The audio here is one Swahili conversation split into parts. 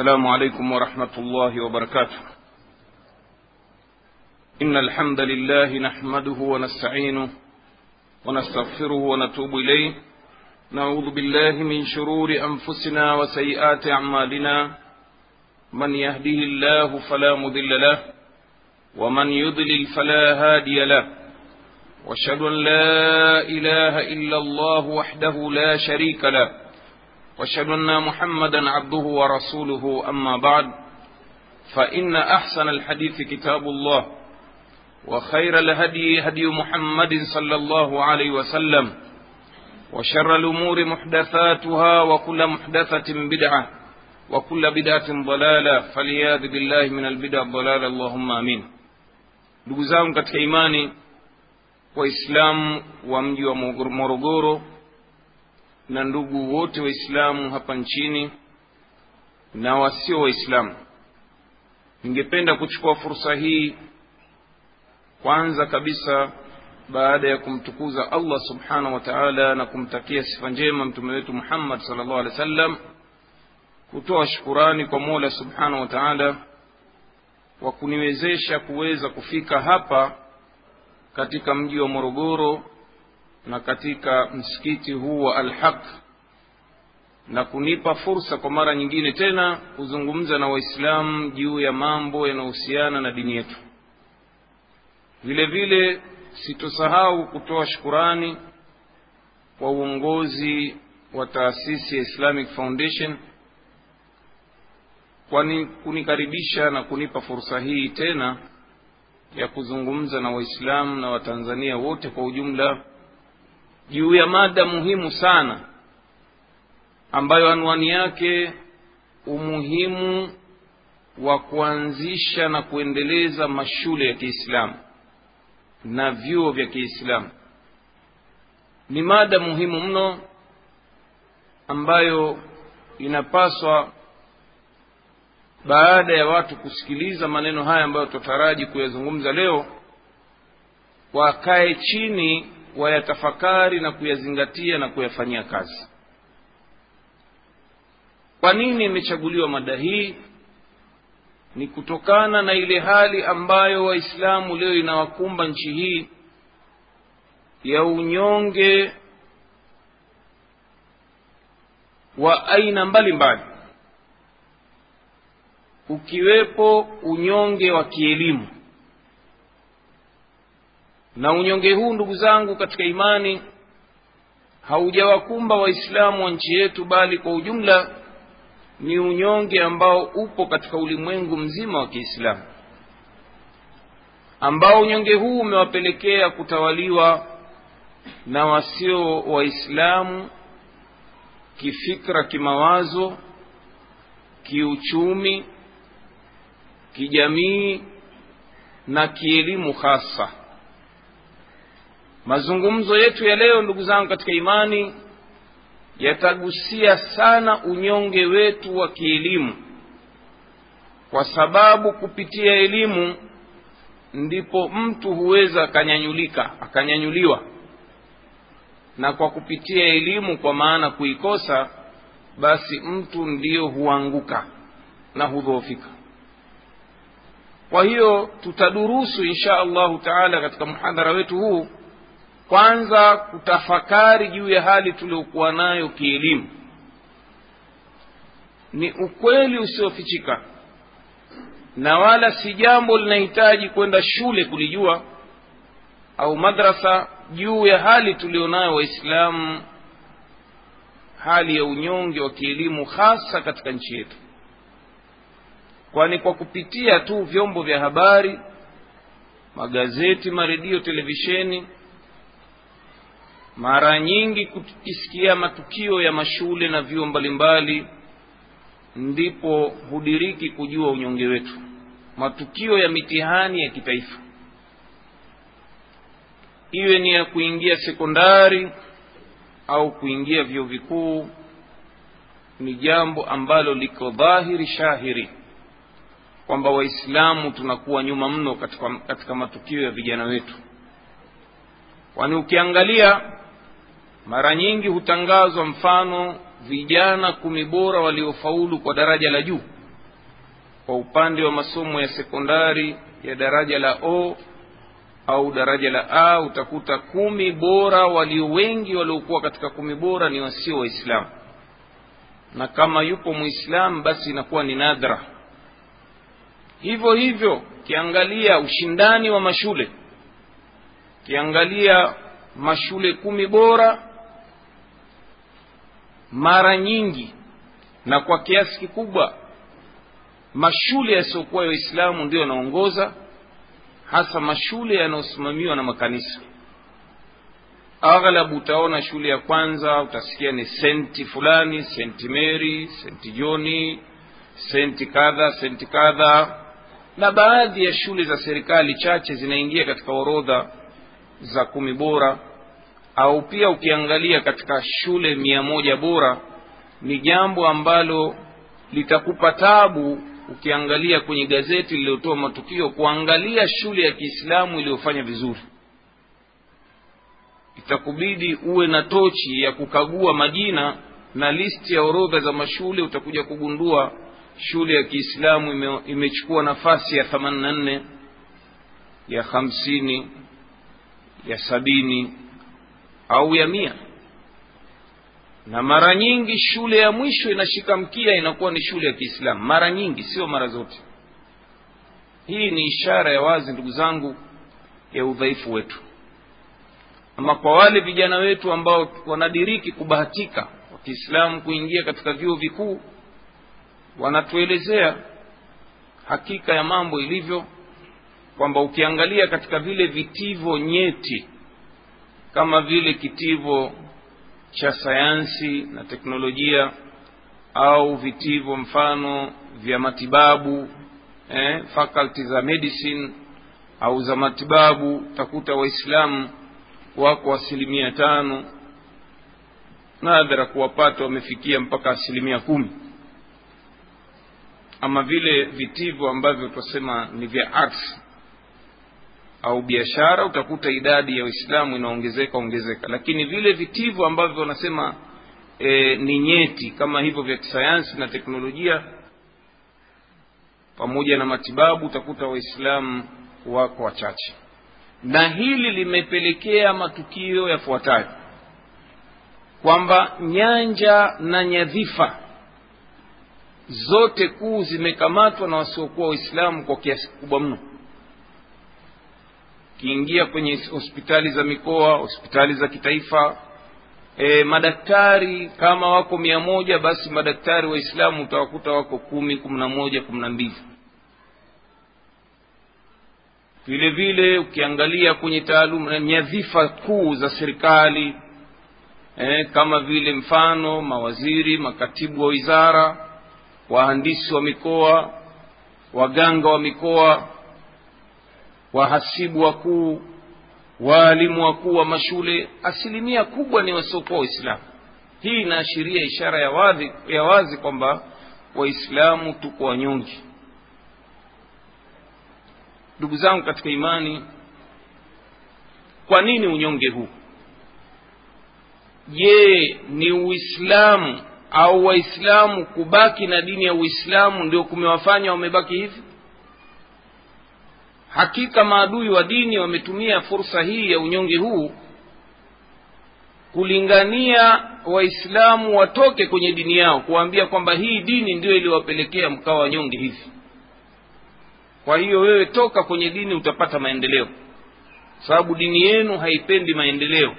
السلام عليكم ورحمة الله وبركاته. إن الحمد لله نحمده ونستعينه ونستغفره ونتوب إليه. نعوذ بالله من شرور أنفسنا وسيئات أعمالنا. من يهده الله فلا مضل له ومن يضلل فلا هادي له. وأشهد أن لا إله إلا الله وحده لا شريك له. وأشهد أن محمدا عبده ورسوله أما بعد فإن أحسن الحديث كتاب الله وخير الهدي هدي محمد صلى الله عليه وسلم وشر الأمور محدثاتها وكل محدثة بدعة وكل بدعة ضلالة فلياذ بالله من البدع الضلاله اللهم آمين. ndugu wa mji wa morogoro na ndugu wote waislamu hapa nchini na wasio waislamu. Ningependa kuchukua fursa hii kwanza kabisa baada ya kumtukuza allah subhanahu wa taala na kumtakia sifa njema mtume wetu muhammad sal llahu alehi wa sallam kutoa shukurani kwa mola subhanahu wa taala wa kuniwezesha kuweza kufika hapa katika mji wa morogoro na katika msikiti huu wa alhaq na kunipa fursa kwa mara nyingine tena kuzungumza na waislamu juu ya mambo yanayohusiana na dini yetu. Vile vile sitosahau kutoa shukurani kwa uongozi wa taasisi ya islamic foundation kwani kunikaribisha na kunipa fursa hii tena ya kuzungumza na waislamu na watanzania wote kwa ujumla juu ya mada muhimu sana ambayo anwani yake umuhimu wa kuanzisha na kuendeleza mashule ya kiislamu na vyuo vya kiislamu. Ni mada muhimu mno ambayo inapaswa baada ya watu kusikiliza maneno haya ambayo tutaraji kuyazungumza leo wakae chini wayatafakari na kuyazingatia na kuyafanyia kazi. Kwa nini imechaguliwa mada hii? Ni kutokana na ile hali ambayo waislamu leo inawakumba nchi hii ya unyonge wa aina mbalimbali mbali ukiwepo unyonge wa kielimu na unyonge huu ndugu zangu katika imani haujawakumba waislamu wa nchi yetu bali kwa ujumla ni unyonge ambao upo katika ulimwengu mzima wa kiislamu ambao unyonge huu umewapelekea kutawaliwa na wasio waislamu kifikra kimawazo kiuchumi kijamii na kielimu hasa mazungumzo yetu ya leo ndugu zangu katika imani yatagusia sana unyonge wetu wa kielimu. Kwa sababu kupitia elimu ndipo mtu huweza akanyanyulika akanyanyuliwa. Na kwa kupitia elimu kwa maana kuikosa basi mtu ndiyo huanguka na hudhoofika. Kwa hiyo tutadurusu insha allahu taala katika muhadhara wetu huu kwanza kutafakari juu ya hali tuliokuwa nayo kielimu. Ni ukweli usiofichika. Na wala si jambo linahitaji kwenda shule kulijua au madrasa juu ya hali tulionayo waislamu hali ya unyonge wa kielimu hasa katika nchi yetu. Kwani kwa kupitia tu vyombo vya habari magazeti maredio televisheni mara nyingi kukisikia matukio ya mashule na vyuo mbalimbali ndipo hudiriki kujua unyonge wetu. Matukio ya mitihani ya kitaifa. Iwe ni ya kuingia sekondari au kuingia vyuo vikuu ni jambo ambalo liko dhahiri shahiri kwamba waislamu tunakuwa nyuma mno katika, katika matukio ya vijana wetu kwani ukiangalia mara nyingi hutangazwa mfano vijana kumi bora waliofaulu kwa daraja la juu. Kwa upande wa masomo ya sekondari ya daraja la o au daraja la a utakuta kumi bora walio wengi waliokuwa katika kumi bora ni wasio waislamu. Na kama yupo mwislamu basi inakuwa ni nadra. Hivyo hivyo ukiangalia ushindani wa mashule ukiangalia mashule kumi bora mara nyingi na kwa kiasi kikubwa mashule yasiyokuwa ya waislamu ndio yanaongoza hasa mashule yanayosimamiwa na makanisa. Aghlabu utaona shule ya kwanza utasikia ni senti fulani senti mary senti joni senti kadha senti kadha. Na baadhi ya shule za serikali chache zinaingia katika orodha za kumi bora au pia ukiangalia katika shule mia moja bora ni jambo ambalo litakupa tabu ukiangalia kwenye gazeti lililotoa matukio kuangalia shule ya kiislamu iliyofanya vizuri. Itakubidi uwe na tochi ya kukagua majina na listi ya orodha za mashule. Utakuja kugundua shule ya kiislamu ime, imechukua nafasi ya themanini na nne ya hamsini ya sabini au ya mia. Na mara nyingi shule ya mwisho inashika mkia inakuwa ni shule ya kiislamu. Mara nyingi sio mara zote. Hii ni ishara ya wazi ndugu zangu ya udhaifu wetu. Ama kwa wale vijana wetu ambao wanadiriki kubahatika wa kiislamu kuingia katika vyuo vikuu wanatuelezea hakika ya mambo ilivyo kwamba ukiangalia katika vile vitivo nyeti kama vile kitivo cha sayansi na teknolojia au vitivo mfano vya matibabu eh, faculty za medicine au za matibabu utakuta waislamu wako asilimia tano nadhara kuwapata wamefikia mpaka asilimia kumi. Ama vile vitivo ambavyo twasema ni vya arts au biashara utakuta idadi ya waislamu inaongezeka ongezeka. Lakini vile vitivo ambavyo wanasema e, ni nyeti kama hivyo vya kisayansi na teknolojia pamoja na matibabu utakuta waislamu wako wachache. Na hili limepelekea matukio yafuatayo. Kwamba nyanja na nyadhifa zote kuu zimekamatwa na wasiokuwa waislamu kwa kiasi kikubwa mno ukiingia kwenye hospitali za mikoa hospitali za kitaifa e, madaktari kama wako mia moja basi madaktari waislamu utawakuta wako kumi kumi na moja kumi na mbili. Vile vile ukiangalia kwenye taaluma nyadhifa kuu za serikali e, kama vile mfano mawaziri makatibu wa wizara wahandisi wa mikoa waganga wa mikoa wahasibu wakuu waalimu wakuu wa mashule asilimia kubwa ni wasiokuwa waislamu. Hii inaashiria ishara ya wazi, ya wazi kwamba waislamu tuko wanyonge. Ndugu zangu katika imani kwa nini unyonge huu? Je ni uislamu au waislamu kubaki na dini ya uislamu ndio kumewafanya wamebaki hivi hakika maadui wa dini wametumia fursa hii ya unyonge huu kulingania waislamu watoke kwenye dini yao kuwaambia kwamba hii dini ndiyo iliwapelekea mkawa wanyonge hivi. Kwa hiyo wewe toka kwenye dini utapata maendeleo. Sababu dini yenu haipendi maendeleo.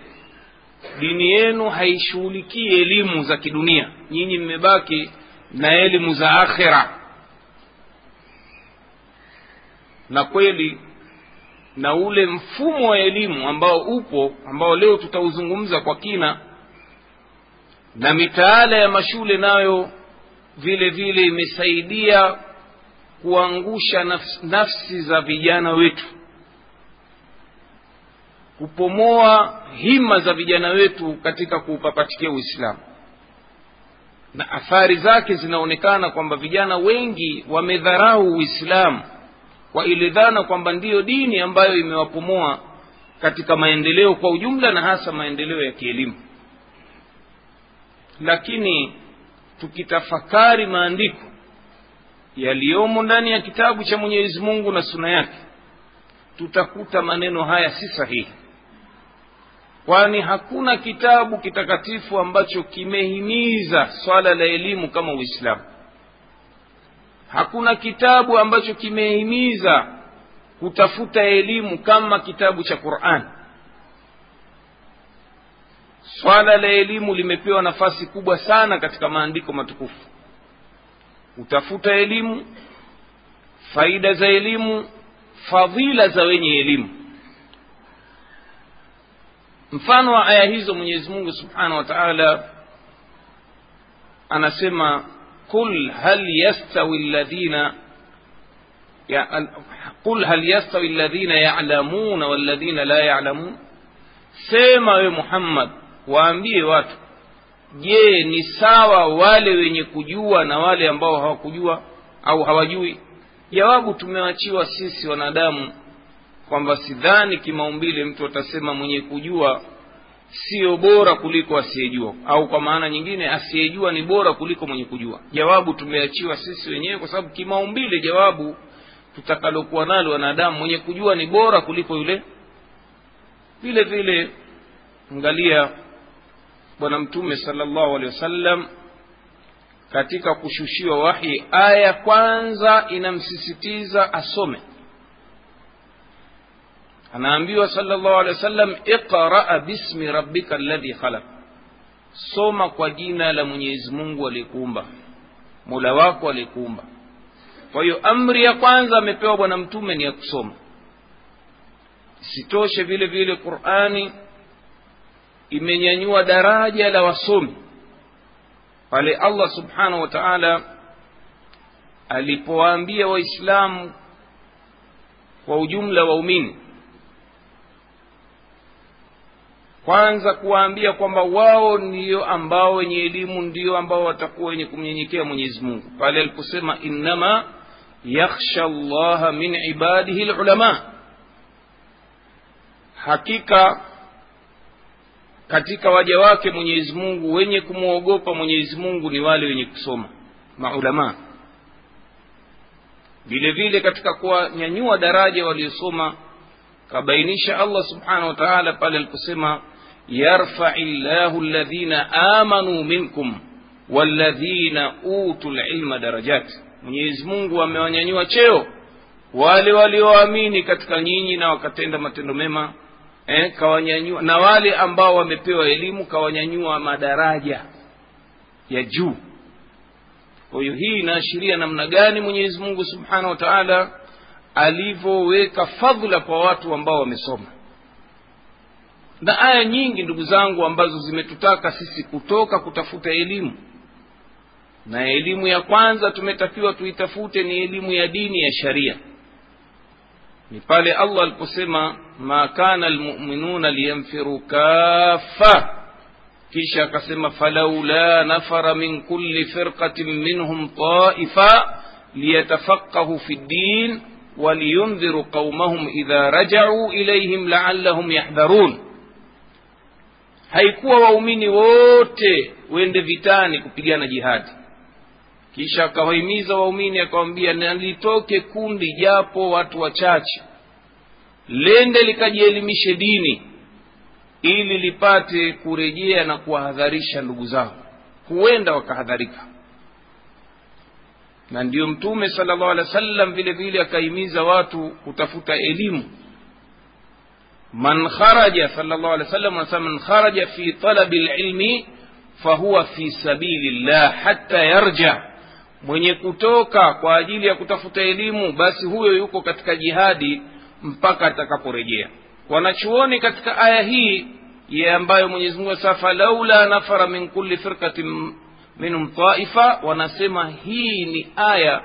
Dini yenu haishughulikii elimu za kidunia. Nyinyi mmebaki na elimu za akhera na kweli na ule mfumo wa elimu ambao upo ambao leo tutauzungumza kwa kina na mitaala ya mashule nayo vile vile imesaidia kuangusha nafsi, nafsi za vijana wetu kupomoa hima za vijana wetu katika kuupapatikia uislamu. Na athari zake zinaonekana kwamba vijana wengi wamedharau uislamu kwa ile dhana kwamba ndiyo dini ambayo imewapomoa katika maendeleo kwa ujumla na hasa maendeleo ya kielimu. Lakini tukitafakari maandiko yaliyomo ndani ya kitabu cha mwenyezi mungu na suna yake tutakuta maneno haya si sahihi. Kwani hakuna kitabu kitakatifu ambacho kimehimiza swala la elimu kama uislamu hakuna kitabu ambacho kimehimiza kutafuta elimu kama kitabu cha quran. Swala la elimu limepewa nafasi kubwa sana katika maandiko matukufu. Utafuta elimu faida za elimu fadhila za wenye elimu. Mfano wa aya hizo mwenyezi mungu subhanahu wa taala anasema qul hal yastawi alladhina ya, qul hal yastawi alladhina ya'lamuna walladhina la ya'lamun sema we muhammad waambie watu je ni sawa wale wenye kujua na wale ambao hawakujua au hawajui? Jawabu tumewachiwa sisi wanadamu kwamba sidhani kimaumbile mtu atasema mwenye kujua siyo bora kuliko asiyejua. Au kwa maana nyingine asiyejua ni bora kuliko mwenye kujua. Jawabu tumeachiwa sisi wenyewe kwa sababu kimaumbile jawabu tutakalokuwa nalo wanadamu. Mwenye kujua ni bora kuliko yule. Vile vile angalia bwana mtume salllahu alehi wasallam katika kushushiwa wahi. Aya kwanza inamsisitiza asome anaambiwa salllahu alehi wasallam iqraa bismi rabbika alladhi khalaq. Soma kwa jina la mwenyezi mungu aliyekuumba mola wako aliyekuumba. Kwa hiyo amri ya kwanza amepewa bwana mtume ni ya kusoma. Isitoshe vile vile qurani imenyanyua daraja la wasomi. Pale allah subhanahu wa taala alipowaambia waislamu kwa ujumla waumini kwanza kuwaambia kwamba wao ndio ambao wenye elimu ndio ambao watakuwa wenye kumnyenyekea mwenyezi mungu. Pale aliposema innama yakhsha llaha min ibadihi lulama hakika katika waja wake mwenyezi mungu wenye kumwogopa mwenyezi mungu ni wale wenye kusoma maulamaa vile vile katika kuwanyanyua daraja waliosoma kabainisha allah subhanahu wa taala pale aliposema yarfai llahu الذين amanuu minkum walladhina utu lilma darajat. Mwenyezi mungu amewanyanyua cheo wale walioamini katika nyinyi na wakatenda matendo mema eh, kawanyanyua na wale ambao wamepewa elimu kawanyanyua madaraja ya juu. Kwa hiyo hii inaashiria namna gani mwenyezi mungu subhanahu wa taala alivyoweka fadhula kwa watu ambao wamesoma na aya nyingi ndugu zangu ambazo zimetutaka sisi kutoka kutafuta elimu. Na elimu ya kwanza tumetakiwa tuitafute ni elimu ya dini ya sharia. Ni pale allah aliposema ma kana lmuminuna liyamfiru kafa kisha akasema falaula nafara min kulli firqatin minhum taifa liyatafaqahu fi ddin waliyundhiru qaumahum idha rajacuu ilaihim laallahum yahdharun haikuwa waumini wote wende vitani kupigana jihadi. Kisha akawahimiza waumini akawambia nalitoke kundi japo watu wachache. Lende likajielimishe dini ili lipate kurejea na kuwahadharisha ndugu zao. Huenda wakahadharika. Na ndiyo mtume sala llahu alehi wa sallam vile vile akahimiza watu kutafuta elimu man kharaja sallallahu alaihi wasallam anasema man kharaja fi talabi lilmi fahuwa fi sabilillah hatta yarja. Mwenye kutoka kwa ajili ya kutafuta elimu basi huyo yuko katika jihadi mpaka atakaporejea. Wanachuoni katika aya hii ya ambayo mwenyezi mungu asema falaula nafara min kulli firkatin minhum taifa wanasema hii ni aya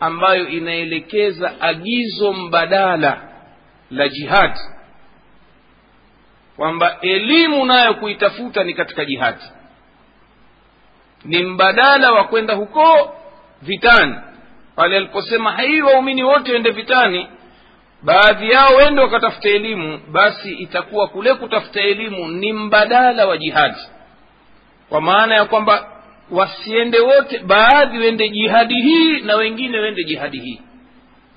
ambayo inaelekeza agizo mbadala la jihadi kwamba elimu nayo kuitafuta ni katika jihadi. Ni mbadala wa kwenda huko vitani. Pale aliposema hii waumini wote wende vitani baadhi yao wende wakatafuta elimu basi itakuwa kule kutafuta elimu ni mbadala wa jihadi. Kwa maana ya kwamba wasiende wote baadhi wende jihadi hii na wengine wende jihadi hii.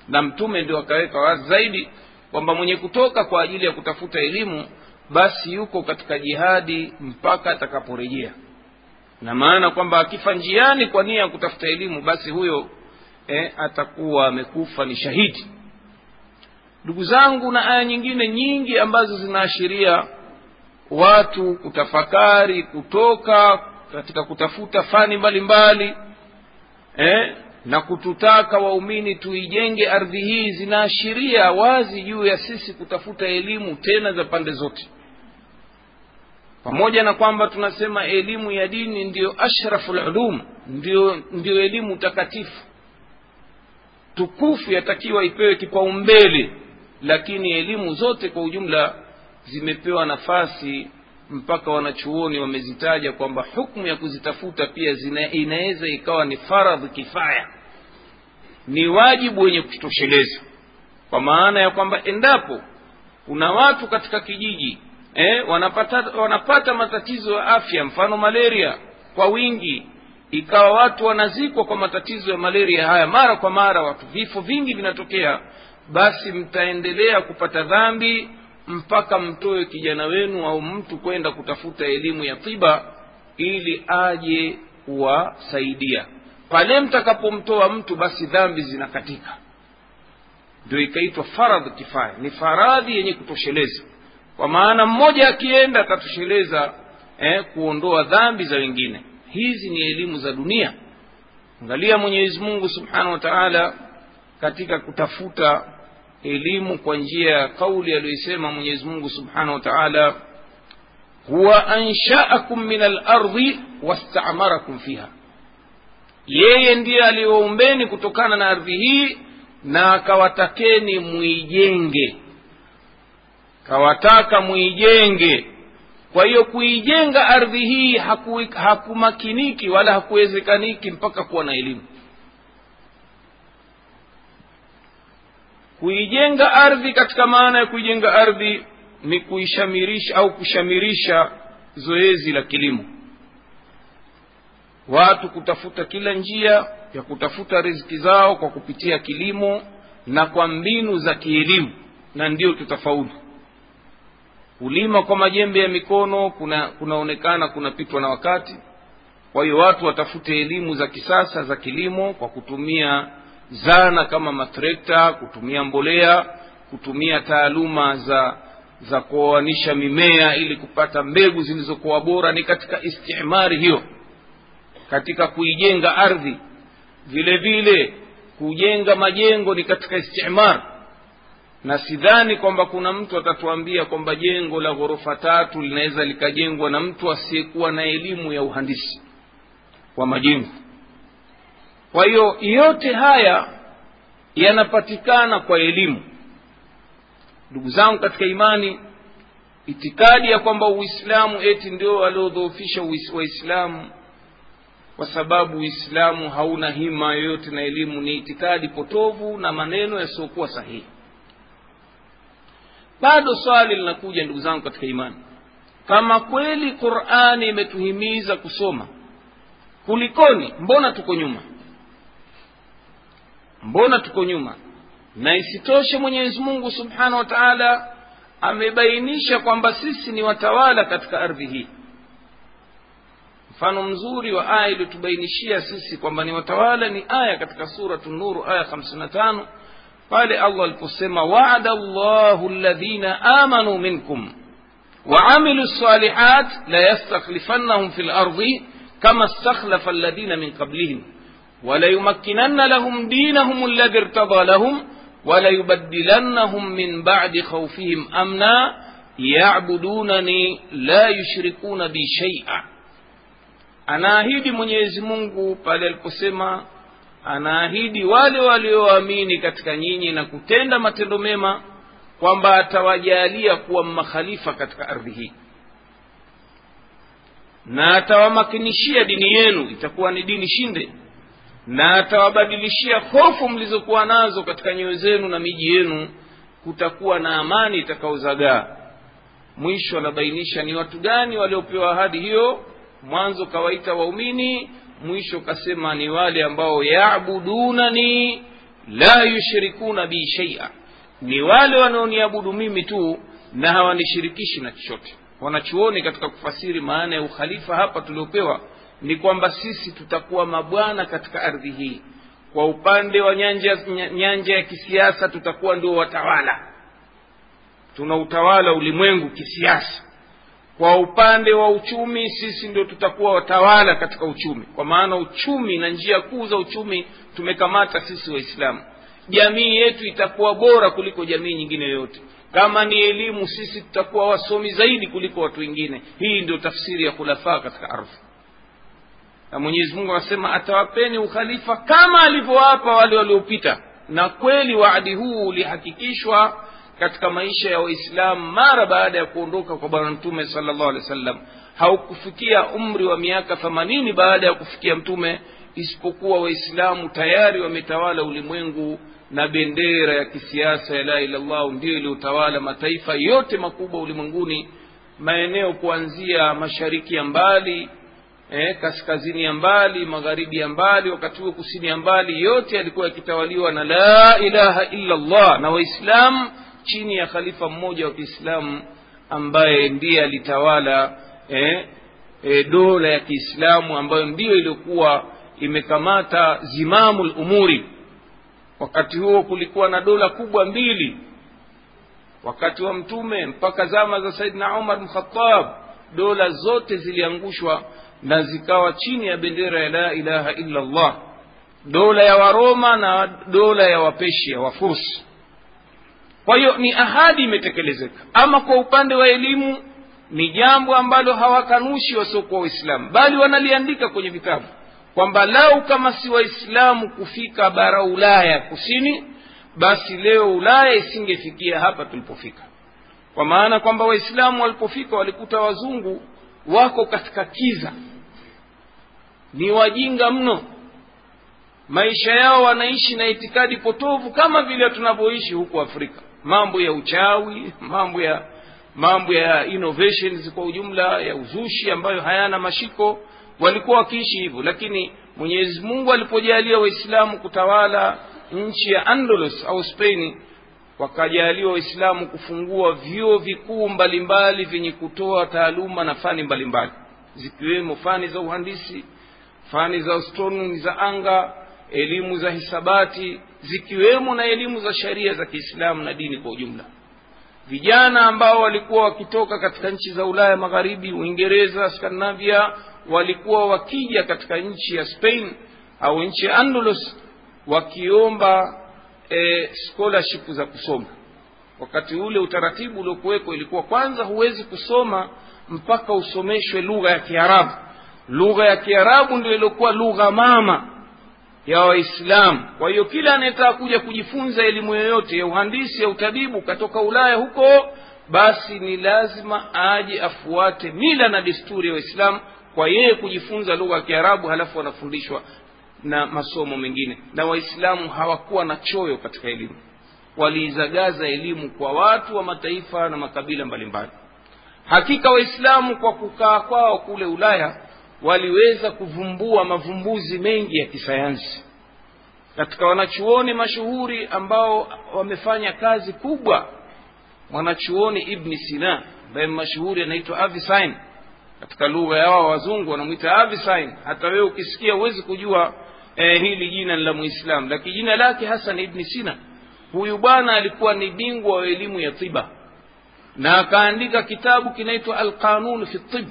Na mtume ndio akaweka wazi zaidi kwamba mwenye kutoka kwa ajili ya kutafuta elimu basi yuko katika jihadi mpaka atakaporejea. Na maana kwamba akifa njiani kwa nia ya kutafuta elimu basi huyo eh, atakuwa amekufa ni shahidi. Ndugu zangu na aya nyingine nyingi ambazo zinaashiria watu kutafakari kutoka katika kutafuta fani mbalimbali mbali, eh, na kututaka waumini tuijenge ardhi hii zinaashiria wazi juu ya sisi kutafuta elimu tena za pande zote pamoja na kwamba tunasema elimu ya dini ndiyo ashrafu lulum ndiyo, ndiyo elimu takatifu. Tukufu yatakiwa ipewe kipaumbele lakini elimu zote kwa ujumla zimepewa nafasi mpaka wanachuoni wamezitaja kwamba hukmu ya kuzitafuta pia inaweza ikawa ni faradhi kifaya. Ni wajibu wenye kutosheleza kwa maana ya kwamba endapo kuna watu katika kijiji eh, wanapata, wanapata matatizo ya afya mfano malaria kwa wingi. Ikawa watu wanazikwa kwa matatizo ya malaria haya mara kwa mara watu vifo vingi vinatokea. Basi mtaendelea kupata dhambi mpaka mtoe kijana wenu au mtu kwenda kutafuta elimu ya tiba ili aje kuwasaidia. Pale mtakapomtoa mtu basi dhambi zinakatika. Ndio ikaitwa faradhi kifaya. Ni faradhi yenye kutosheleza kwa maana mmoja akienda atatosheleza eh, kuondoa dhambi za wengine. Hizi ni elimu za dunia. Angalia mwenyezi mungu subhanahu wa taala katika kutafuta elimu kwa njia ya kauli aliyoisema mwenyezi mungu subhanahu wa taala huwa anshaakum min alardhi wastamarakum fiha. Yeye ndiye aliyoumbeni kutokana na ardhi hii na akawatakeni muijenge kawataka muijenge. Kwa hiyo kuijenga ardhi hii haku, hakumakiniki wala hakuwezekaniki mpaka kuwa na elimu. Kuijenga ardhi katika maana ya kuijenga ardhi ni kuishamirisha au kushamirisha zoezi la kilimo. Watu kutafuta kila njia ya kutafuta riziki zao kwa kupitia kilimo na kwa mbinu za kielimu na ndio tutafaulu kulima kwa majembe ya mikono kuna kunaonekana kunapitwa na wakati. Kwa hiyo watu watafute elimu za kisasa za kilimo kwa kutumia zana kama matrekta kutumia mbolea kutumia taaluma za za kuoanisha mimea ili kupata mbegu zilizokuwa bora. Ni katika istimari hiyo katika kuijenga ardhi. Vile vile kujenga majengo ni katika istimar na sidhani kwamba kuna mtu atatuambia kwamba jengo la ghorofa tatu linaweza likajengwa na mtu asiyekuwa na elimu ya uhandisi wa majengo. Kwa hiyo yote haya yanapatikana kwa elimu. Ndugu zangu katika imani itikadi ya kwamba uislamu eti ndio waliodhoofisha waislamu kwa sababu uislamu hauna hima yoyote na elimu ni itikadi potovu na maneno yasiyokuwa sahihi bado swali linakuja ndugu zangu katika imani. Kama kweli qurani imetuhimiza kusoma kulikoni? Mbona tuko nyuma? Mbona tuko nyuma? Na isitoshe mwenyezi mungu subhanahu wa taala amebainisha kwamba sisi ni watawala katika ardhi hii. Mfano mzuri wa aya iliyotubainishia sisi kwamba ni watawala ni aya katika suratu nuru aya 55 pale allah aliposema waada llahu ladhina amanu minkum وعملوا الصالحات ليستخلفنهم في الأرض كما استخلف الذين من قبلهم وليمكنن لهم دينهم الذي ارتضى لهم وليبدلنهم من بعد خوفهم أمنا. يعبدونني لا يشركون بي شيئا. anaahidi mwenyezi mungu pale aliposema anaahidi wale walioamini katika nyinyi na kutenda matendo mema kwamba atawajalia kuwa makhalifa katika ardhi hii. Na atawamakinishia dini yenu itakuwa ni dini shinde. Na atawabadilishia hofu mlizokuwa nazo katika nyoyo zenu na miji yenu kutakuwa na amani itakaozagaa. Mwisho anabainisha ni watu gani waliopewa ahadi hiyo. Mwanzo kawaita waumini mwisho kasema ni wale ambao yabudunani la yushrikuna bi shaia ni wale wanaoniabudu mimi tu na hawanishirikishi na chochote. Wanachuoni katika kufasiri maana ya ukhalifa hapa tuliopewa ni kwamba sisi tutakuwa mabwana katika ardhi hii. Kwa upande wa nyanja, nyanja ya kisiasa tutakuwa ndio watawala. Tuna utawala ulimwengu kisiasa kwa upande wa uchumi sisi ndio tutakuwa watawala katika uchumi. Kwa maana uchumi na njia kuu za uchumi tumekamata sisi waislamu. Jamii yetu itakuwa bora kuliko jamii nyingine yoyote kama ni elimu sisi tutakuwa wasomi zaidi kuliko watu wengine. Hii ndio tafsiri ya khulafaa katika ardhi. Na mwenyezi mungu anasema atawapeni ukhalifa kama alivyowapa wale waliopita. Na kweli waadi huu ulihakikishwa katika maisha ya waislamu mara baada ya kuondoka kwa bwana mtume sala alehi wa haukufikia umri wa miaka themanini baada ya kufikia mtume isipokuwa waislamu tayari wametawala ulimwengu na bendera ya kisiasa ya la ilallahu ndiyo iliyotawala mataifa yote makubwa ulimwenguni. Maeneo kuanzia mashariki ya mbali eh, kaskazini ya mbali magharibi ya mbali wakati huo kusini ya mbali yote yalikuwa yakitawaliwa na la ilaha illa llah na waislamu chini ya khalifa mmoja wa kiislamu ambaye ndiye alitawala eh, eh, dola ya kiislamu ambayo ndiyo iliyokuwa imekamata zimamu lumuri wakati huo kulikuwa na dola kubwa mbili. Wakati wa mtume mpaka zama za saidna umar mkhatab dola zote ziliangushwa na zikawa chini ya bendera ya la ilaha illa allah. Dola ya waroma na dola ya wapeshia wafursi kwa hiyo ni ahadi imetekelezeka. Ama kwa upande wa elimu ni jambo ambalo hawakanushi wasiokuwa waislamu bali wanaliandika kwenye vitabu kwamba lau kama si waislamu kufika bara ulaya kusini basi leo ulaya isingefikia hapa tulipofika. Kwa maana kwamba waislamu walipofika walikuta wazungu wako katika kiza. Ni wajinga mno. Maisha yao wanaishi na itikadi potovu kama vile tunavyoishi huku afrika mambo ya uchawi mambo ya mambo ya innovations kwa ujumla ya uzushi ambayo hayana mashiko. Walikuwa wakiishi hivyo lakini mwenyezi mungu alipojalia waislamu kutawala nchi ya andalus au spain wakajaliwa waislamu kufungua vyuo vikuu mbalimbali vyenye kutoa taaluma na fani mbalimbali zikiwemo fani za uhandisi fani za astronomi za anga elimu za hisabati zikiwemo na elimu za sharia za kiislamu na dini kwa ujumla. Vijana ambao walikuwa wakitoka katika nchi za ulaya magharibi uingereza skandinavia walikuwa wakija katika nchi ya spain au nchi ya andalus wakiomba e, scholarship za kusoma. Wakati ule utaratibu uliokuwekwa ilikuwa kwanza huwezi kusoma mpaka usomeshwe lugha ya kiarabu. Lugha ya kiarabu ndio iliokuwa lugha mama ya waislamu kwa hiyo kila anayetaka kuja kujifunza elimu yoyote ya uhandisi ya utabibu katoka ulaya huko basi ni lazima aje afuate mila na desturi ya waislamu kwa yeye kujifunza lugha ya kiarabu halafu wanafundishwa na masomo mengine. Na waislamu hawakuwa na choyo katika elimu. Waliizagaza elimu kwa watu wa mataifa na makabila mbalimbali. Hakika waislamu kwa kukaa kwao kule ulaya waliweza kuvumbua mavumbuzi mengi ya kisayansi. Katika wanachuoni mashuhuri ambao wamefanya kazi kubwa mwanachuoni ibni sina ambaye mashuhuri anaitwa avisin katika lugha yao wazungu wanamwita avisin hata wewe ukisikia huwezi kujua eh, hili jina ni la muislam lakini jina lake hasan ibni sina huyu bwana alikuwa ni bingwa wa elimu ya tiba. Na akaandika kitabu kinaitwa alqanun fi tib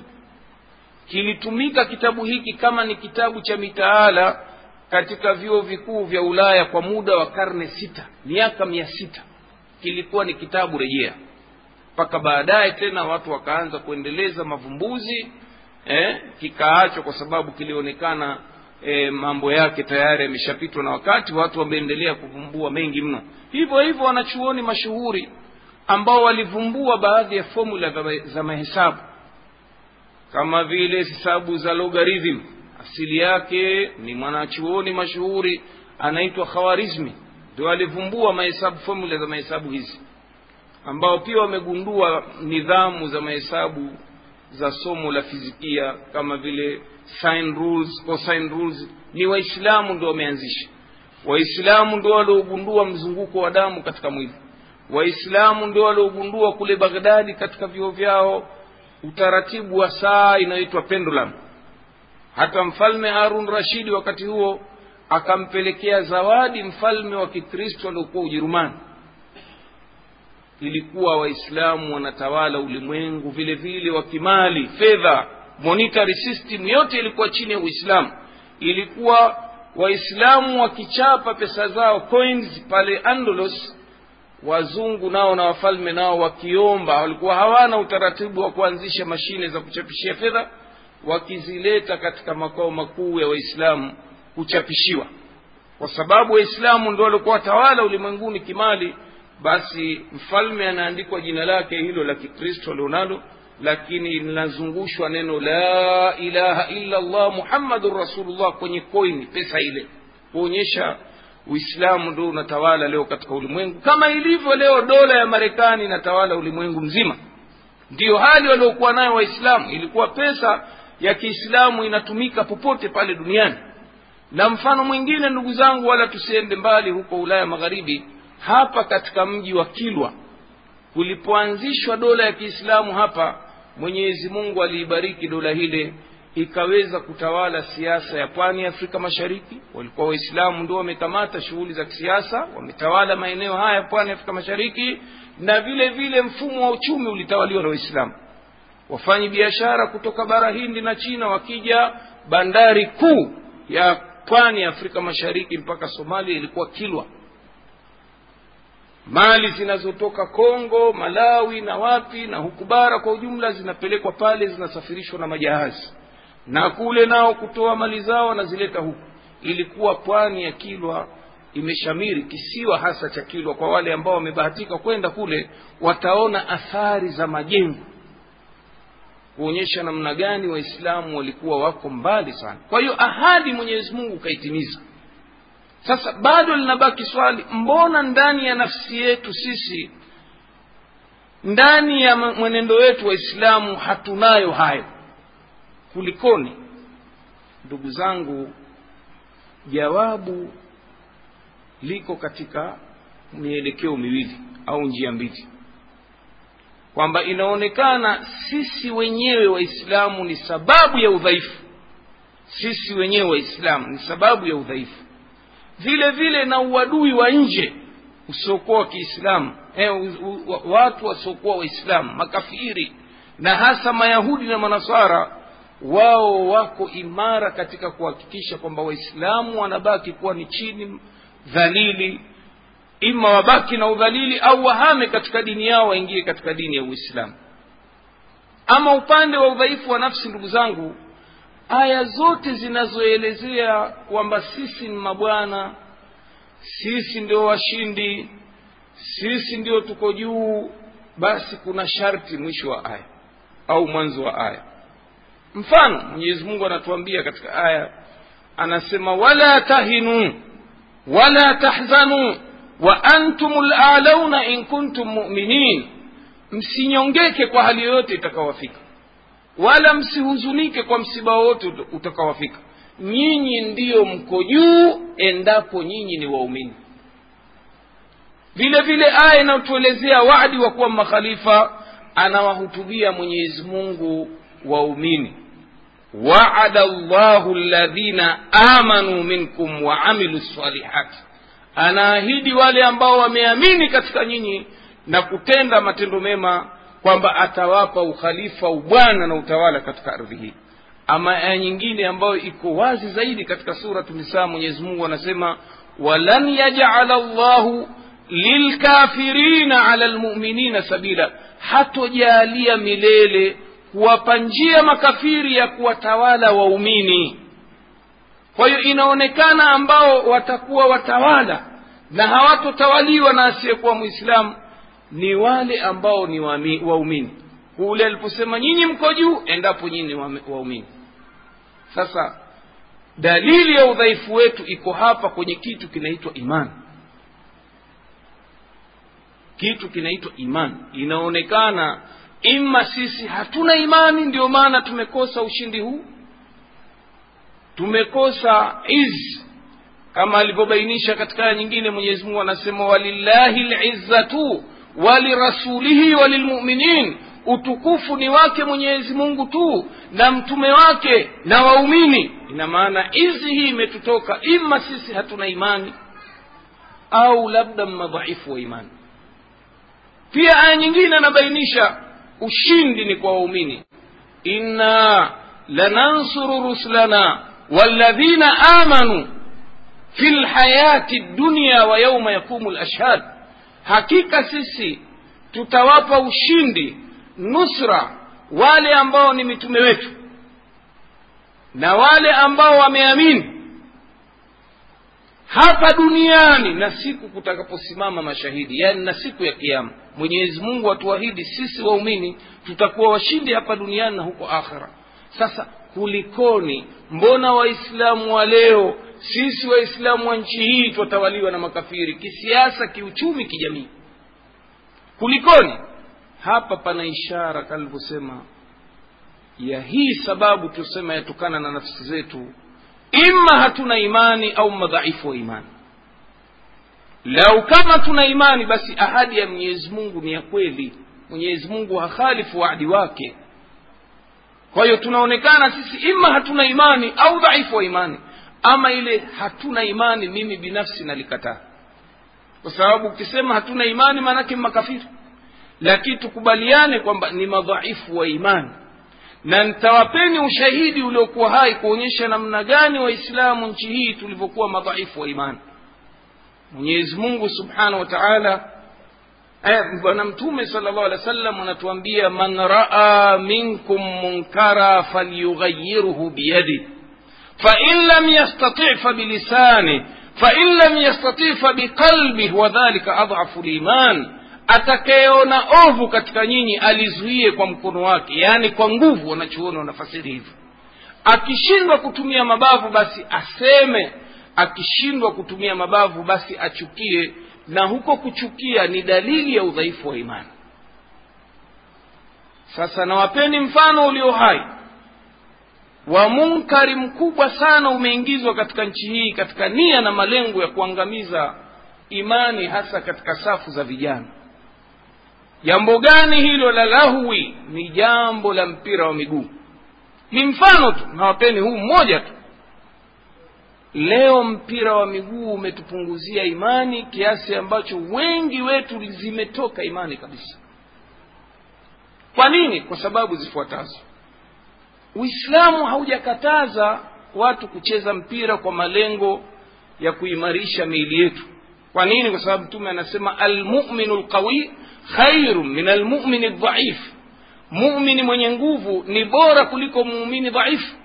kilitumika kitabu hiki kama ni kitabu cha mitaala katika vyuo vikuu vya ulaya kwa muda wa karne sita miaka mia sita. Kilikuwa ni kitabu rejea. Mpaka baadaye tena watu wakaanza kuendeleza mavumbuzi eh, kikaachwa kwa sababu kilionekana eh, mambo yake tayari yameshapitwa na wakati watu wameendelea kuvumbua mengi mno. Hivyo hivyo wanachuoni mashuhuri ambao walivumbua baadhi ya fomula za mahesabu kama vile hesabu za logarithm. Asili yake ni mwanachuoni mashuhuri anaitwa khawarizmi. Ndio alivumbua mahesabu fomula za mahesabu hizi ambao pia wamegundua nidhamu za mahesabu za somo la fizikia kama vile sine rules cosine rules. Ni waislamu ndio wameanzisha. Waislamu ndio waliogundua mzunguko wa damu katika mwili. Waislamu ndio waliogundua kule baghdadi katika vyuo vyao utaratibu wa saa inayoitwa pendulam hata mfalme harun rashidi wakati huo akampelekea zawadi mfalme wa kikristo aliokuwa ujerumani. Ilikuwa waislamu wanatawala ulimwengu vile vile wakimali fedha monetary system yote ilikuwa chini ya uislamu. Ilikuwa waislamu wakichapa pesa zao coins pale andalus wazungu nao na wafalme nao wakiomba walikuwa hawana utaratibu wa kuanzisha mashine za kuchapishia fedha wakizileta katika makao makuu ya waislamu kuchapishiwa. Kwa sababu waislamu ndio walikuwa watawala ulimwenguni kimali basi mfalme anaandikwa jina lake hilo la kikristo alionalo lakini linazungushwa neno la ilaha illa allah muhammadun rasulullah kwenye koini pesa ile kuonyesha uislamu ndio unatawala leo katika ulimwengu. Kama ilivyo leo dola ya marekani inatawala ulimwengu mzima. Ndiyo hali waliokuwa nayo waislamu. Ilikuwa pesa ya kiislamu inatumika popote pale duniani. Na mfano mwingine ndugu zangu wala tusiende mbali huko ulaya magharibi. Hapa katika mji wa kilwa kulipoanzishwa dola ya kiislamu hapa mwenyezi mungu aliibariki dola hile ikaweza kutawala siasa ya pwani ya afrika mashariki. Walikuwa waislamu ndio wamekamata shughuli za kisiasa wametawala maeneo haya pwani ya afrika mashariki na vile vile mfumo wa uchumi ulitawaliwa na waislamu. Wafanyi biashara kutoka bara hindi na china wakija bandari kuu ya pwani ya afrika mashariki mpaka somalia ilikuwa kilwa. Mali zinazotoka kongo malawi na wapi na huku bara kwa ujumla zinapelekwa pale zinasafirishwa na majahazi na kule nao kutoa mali zao wanazileta huku. Ilikuwa pwani ya kilwa imeshamiri kisiwa hasa cha kilwa. Kwa wale ambao wamebahatika kwenda kule wataona athari za majengo. Kuonyesha namna gani waislamu walikuwa wako mbali sana. Kwa hiyo ahadi mwenyezi mungu kaitimiza. Sasa bado linabaki swali mbona ndani ya nafsi yetu sisi ndani ya mwenendo wetu waislamu hatunayo hayo kulikoni? Ndugu zangu jawabu liko katika mielekeo miwili au njia mbili. Kwamba inaonekana sisi wenyewe waislamu ni sababu ya udhaifu. Sisi wenyewe waislamu ni sababu ya udhaifu. Vile vile na uadui wa nje usiokuwa wa kiislamu eh, watu wasiokuwa waislamu makafiri na hasa mayahudi na manasara wao wako imara katika kuhakikisha kwamba waislamu wanabaki kuwa ni chini dhalili. Ima wabaki na udhalili au wahame katika dini yao waingie katika dini ya uislamu. Ama upande wa udhaifu wa nafsi ndugu zangu aya zote zinazoelezea kwamba sisi ni mabwana sisi ndio washindi sisi ndio tuko juu basi kuna sharti mwisho wa aya au mwanzo wa aya mfano mwenyezi mungu anatuambia katika aya anasema wala tahinu wala tahzanu wa antum lalauna in kuntum muminin. Msinyongeke kwa hali yoyote itakawafika wala msihuzunike kwa msiba wowote utakawafika nyinyi ndiyo mko juu endapo nyinyi ni waumini. Vile vile aya inayotuelezea wadi wa kuwa makhalifa anawahutubia mwenyezi mungu waumini waada llahu ladhina amanuu minkum waamilu lsalihati anaahidi wale ambao wameamini katika nyinyi na kutenda matendo mema kwamba atawapa ukhalifa ubwana na utawala katika ardhi hii. Ama aya nyingine ambayo iko wazi zaidi katika suratu nisaa mwenyezi mungu anasema walan yajala llahu lilkafirina ala lmuminina sabila. Hatojalia milele kuwapa njia makafiri ya kuwatawala waumini. Kwa hiyo inaonekana ambao watakuwa watawala na hawatotawaliwa na asiyekuwa mwislamu ni wale ambao ni waumini. Kule aliposema nyinyi mko juu endapo nyinyi ni waumini. Sasa dalili ya udhaifu wetu iko hapa kwenye kitu kinaitwa imani kitu kinaitwa imani inaonekana ima sisi hatuna imani ndio maana tumekosa ushindi huu. Tumekosa iz kama alivyobainisha katika aya nyingine mwenyezi mungu anasema walillahi lizzatu walirasulihi walilmuminin. Utukufu ni wake mwenyezi mungu tu na mtume wake na waumini. Ina maana izi hii imetutoka. Ima sisi hatuna imani au labda madhaifu wa imani. Pia aya nyingine anabainisha ushindi ni kwa waumini. Inna lanansuru rusulana walladhina amanu fi lhayati dunya wa yauma yaqumu lashhad hakika sisi tutawapa ushindi nusra wale ambao ni mitume wetu na wale ambao wameamini hapa duniani na siku kutakaposimama mashahidi yaani na siku ya kiama mwenyezi mungu atuahidi sisi waumini tutakuwa washindi hapa duniani na huko akhira sasa kulikoni? Mbona waislamu wa leo sisi waislamu wa nchi hii twatawaliwa na makafiri? Kisiasa kiuchumi kijamii. Kulikoni? Hapa pana ishara kalivyosema ya hii sababu tusema yatokana na nafsi zetu. Ima hatuna imani au madhaifu wa imani lau kama tuna imani basi ahadi ya mwenyezi mungu ni ya kweli. Mwenyezi mungu hakhalifu wadi wake. Kwa hiyo tunaonekana sisi ima hatuna imani au dhaifu wa imani ama ile hatuna imani mimi binafsi nalikataa. Kwa sababu ukisema hatuna imani maanake makafiri. Lakini tukubaliane kwamba ni madhaifu wa imani. Na nitawapeni ushahidi uliokuwa hai kuonyesha namna gani waislamu nchi hii tulivyokuwa madhaifu wa imani mwenyezi mungu subhanahu wa taala bwana mtume sala llahu alehi wa sallam anatuambia man raa minkum munkara falyughayiruhu biyadi fain lam yastati fabilisani fain lam yastati fabiqalbih wadhalika adhafu liman. Atakayeona ovu katika nyinyi alizuie kwa mkono wake yaani kwa nguvu wanachuoni wanafasiri hivyo. Akishindwa kutumia mabavu basi aseme akishindwa kutumia mabavu basi achukie na huko kuchukia ni dalili ya udhaifu wa imani. Sasa nawapeni mfano ulio hai. Wa munkari mkubwa sana umeingizwa katika nchi hii katika nia na malengo ya kuangamiza imani hasa katika safu za vijana. Jambo gani hilo la lahwi? Ni jambo la mpira wa miguu. Ni mfano tu nawapeni huu mmoja tu leo mpira wa miguu umetupunguzia imani kiasi ambacho wengi wetu zimetoka imani kabisa. Kwa nini? Kwa sababu zifuatazo. Uislamu haujakataza watu kucheza mpira kwa malengo ya kuimarisha miili yetu. Kwa nini? Kwa sababu mtume anasema almuminu lqawi khairun min almumini ldhaif mumini mwenye nguvu ni bora kuliko muumini dhaifu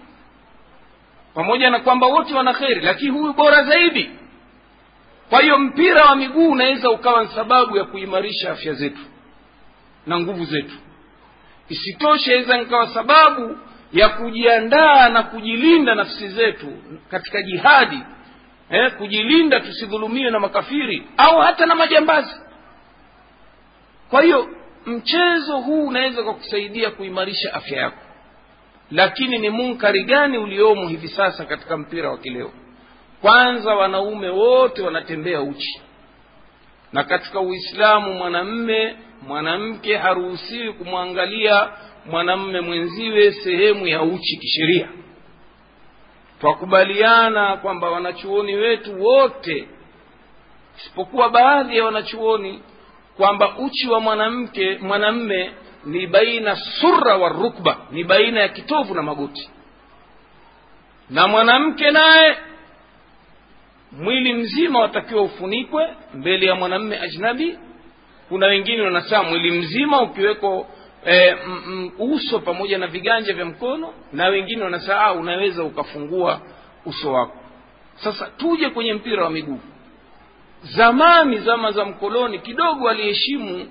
pamoja na kwamba wote wana kheri lakini huyu bora zaidi. Kwa hiyo mpira wa miguu unaweza ukawa ni sababu ya kuimarisha afya zetu na nguvu zetu. Isitoshe aweza nikawa sababu ya kujiandaa na kujilinda nafsi zetu katika jihadi eh, kujilinda tusidhulumiwe na makafiri au hata na majambazi. Kwa hiyo mchezo huu unaweza kwa kusaidia kuimarisha afya yako lakini ni munkari gani uliomo hivi sasa katika mpira wa kileo? Kwanza wanaume wote wanatembea uchi. Na katika uislamu mwanamme mwanamke haruhusiwi kumwangalia mwanamme mwenziwe sehemu ya uchi kisheria. Twakubaliana kwamba wanachuoni wetu wote isipokuwa baadhi ya wanachuoni kwamba uchi wa mwanamke mwanamme ni baina surra wa rukba ni baina ya kitovu na magoti. Na mwanamke naye mwili mzima watakiwa ufunikwe mbele ya mwanamme ajnabi. Kuna wengine wanasema mwili mzima ukiweko e, uso pamoja na viganja vya mkono na wengine wanasema unaweza ukafungua uso wako. Sasa tuje kwenye mpira wa miguu. Zamani zama za mkoloni kidogo waliheshimu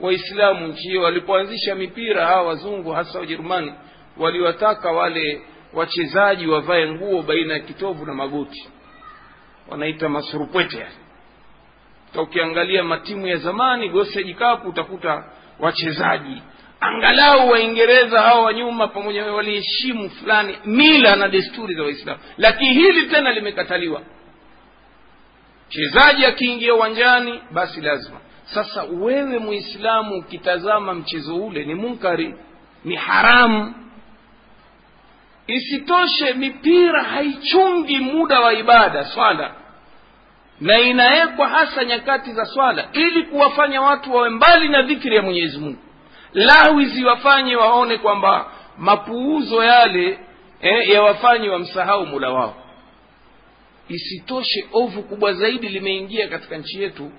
waislamu nchi hiyo walipoanzisha mipira hawa wazungu hasa wajerumani waliwataka wale wachezaji wavae nguo baina ya kitovu na magoti. Wanaita masurupwete ukiangalia matimu ya zamani goseji kapu utakuta wachezaji angalau waingereza hawa wa nyuma pamoja waliheshimu fulani mila na desturi za waislamu. Lakini hili tena limekataliwa. Mchezaji akiingia uwanjani basi lazima sasa wewe muislamu ukitazama mchezo ule ni munkari ni haramu. Isitoshe mipira haichungi muda wa ibada swala. Na inawekwa hasa nyakati za swala ili kuwafanya watu wawe mbali na dhikri ya mwenyezi mungu. Lawi ziwafanye waone kwamba mapuuzo yale eh, yawafanye wamsahau mula wao. Isitoshe ovu kubwa zaidi limeingia katika nchi yetu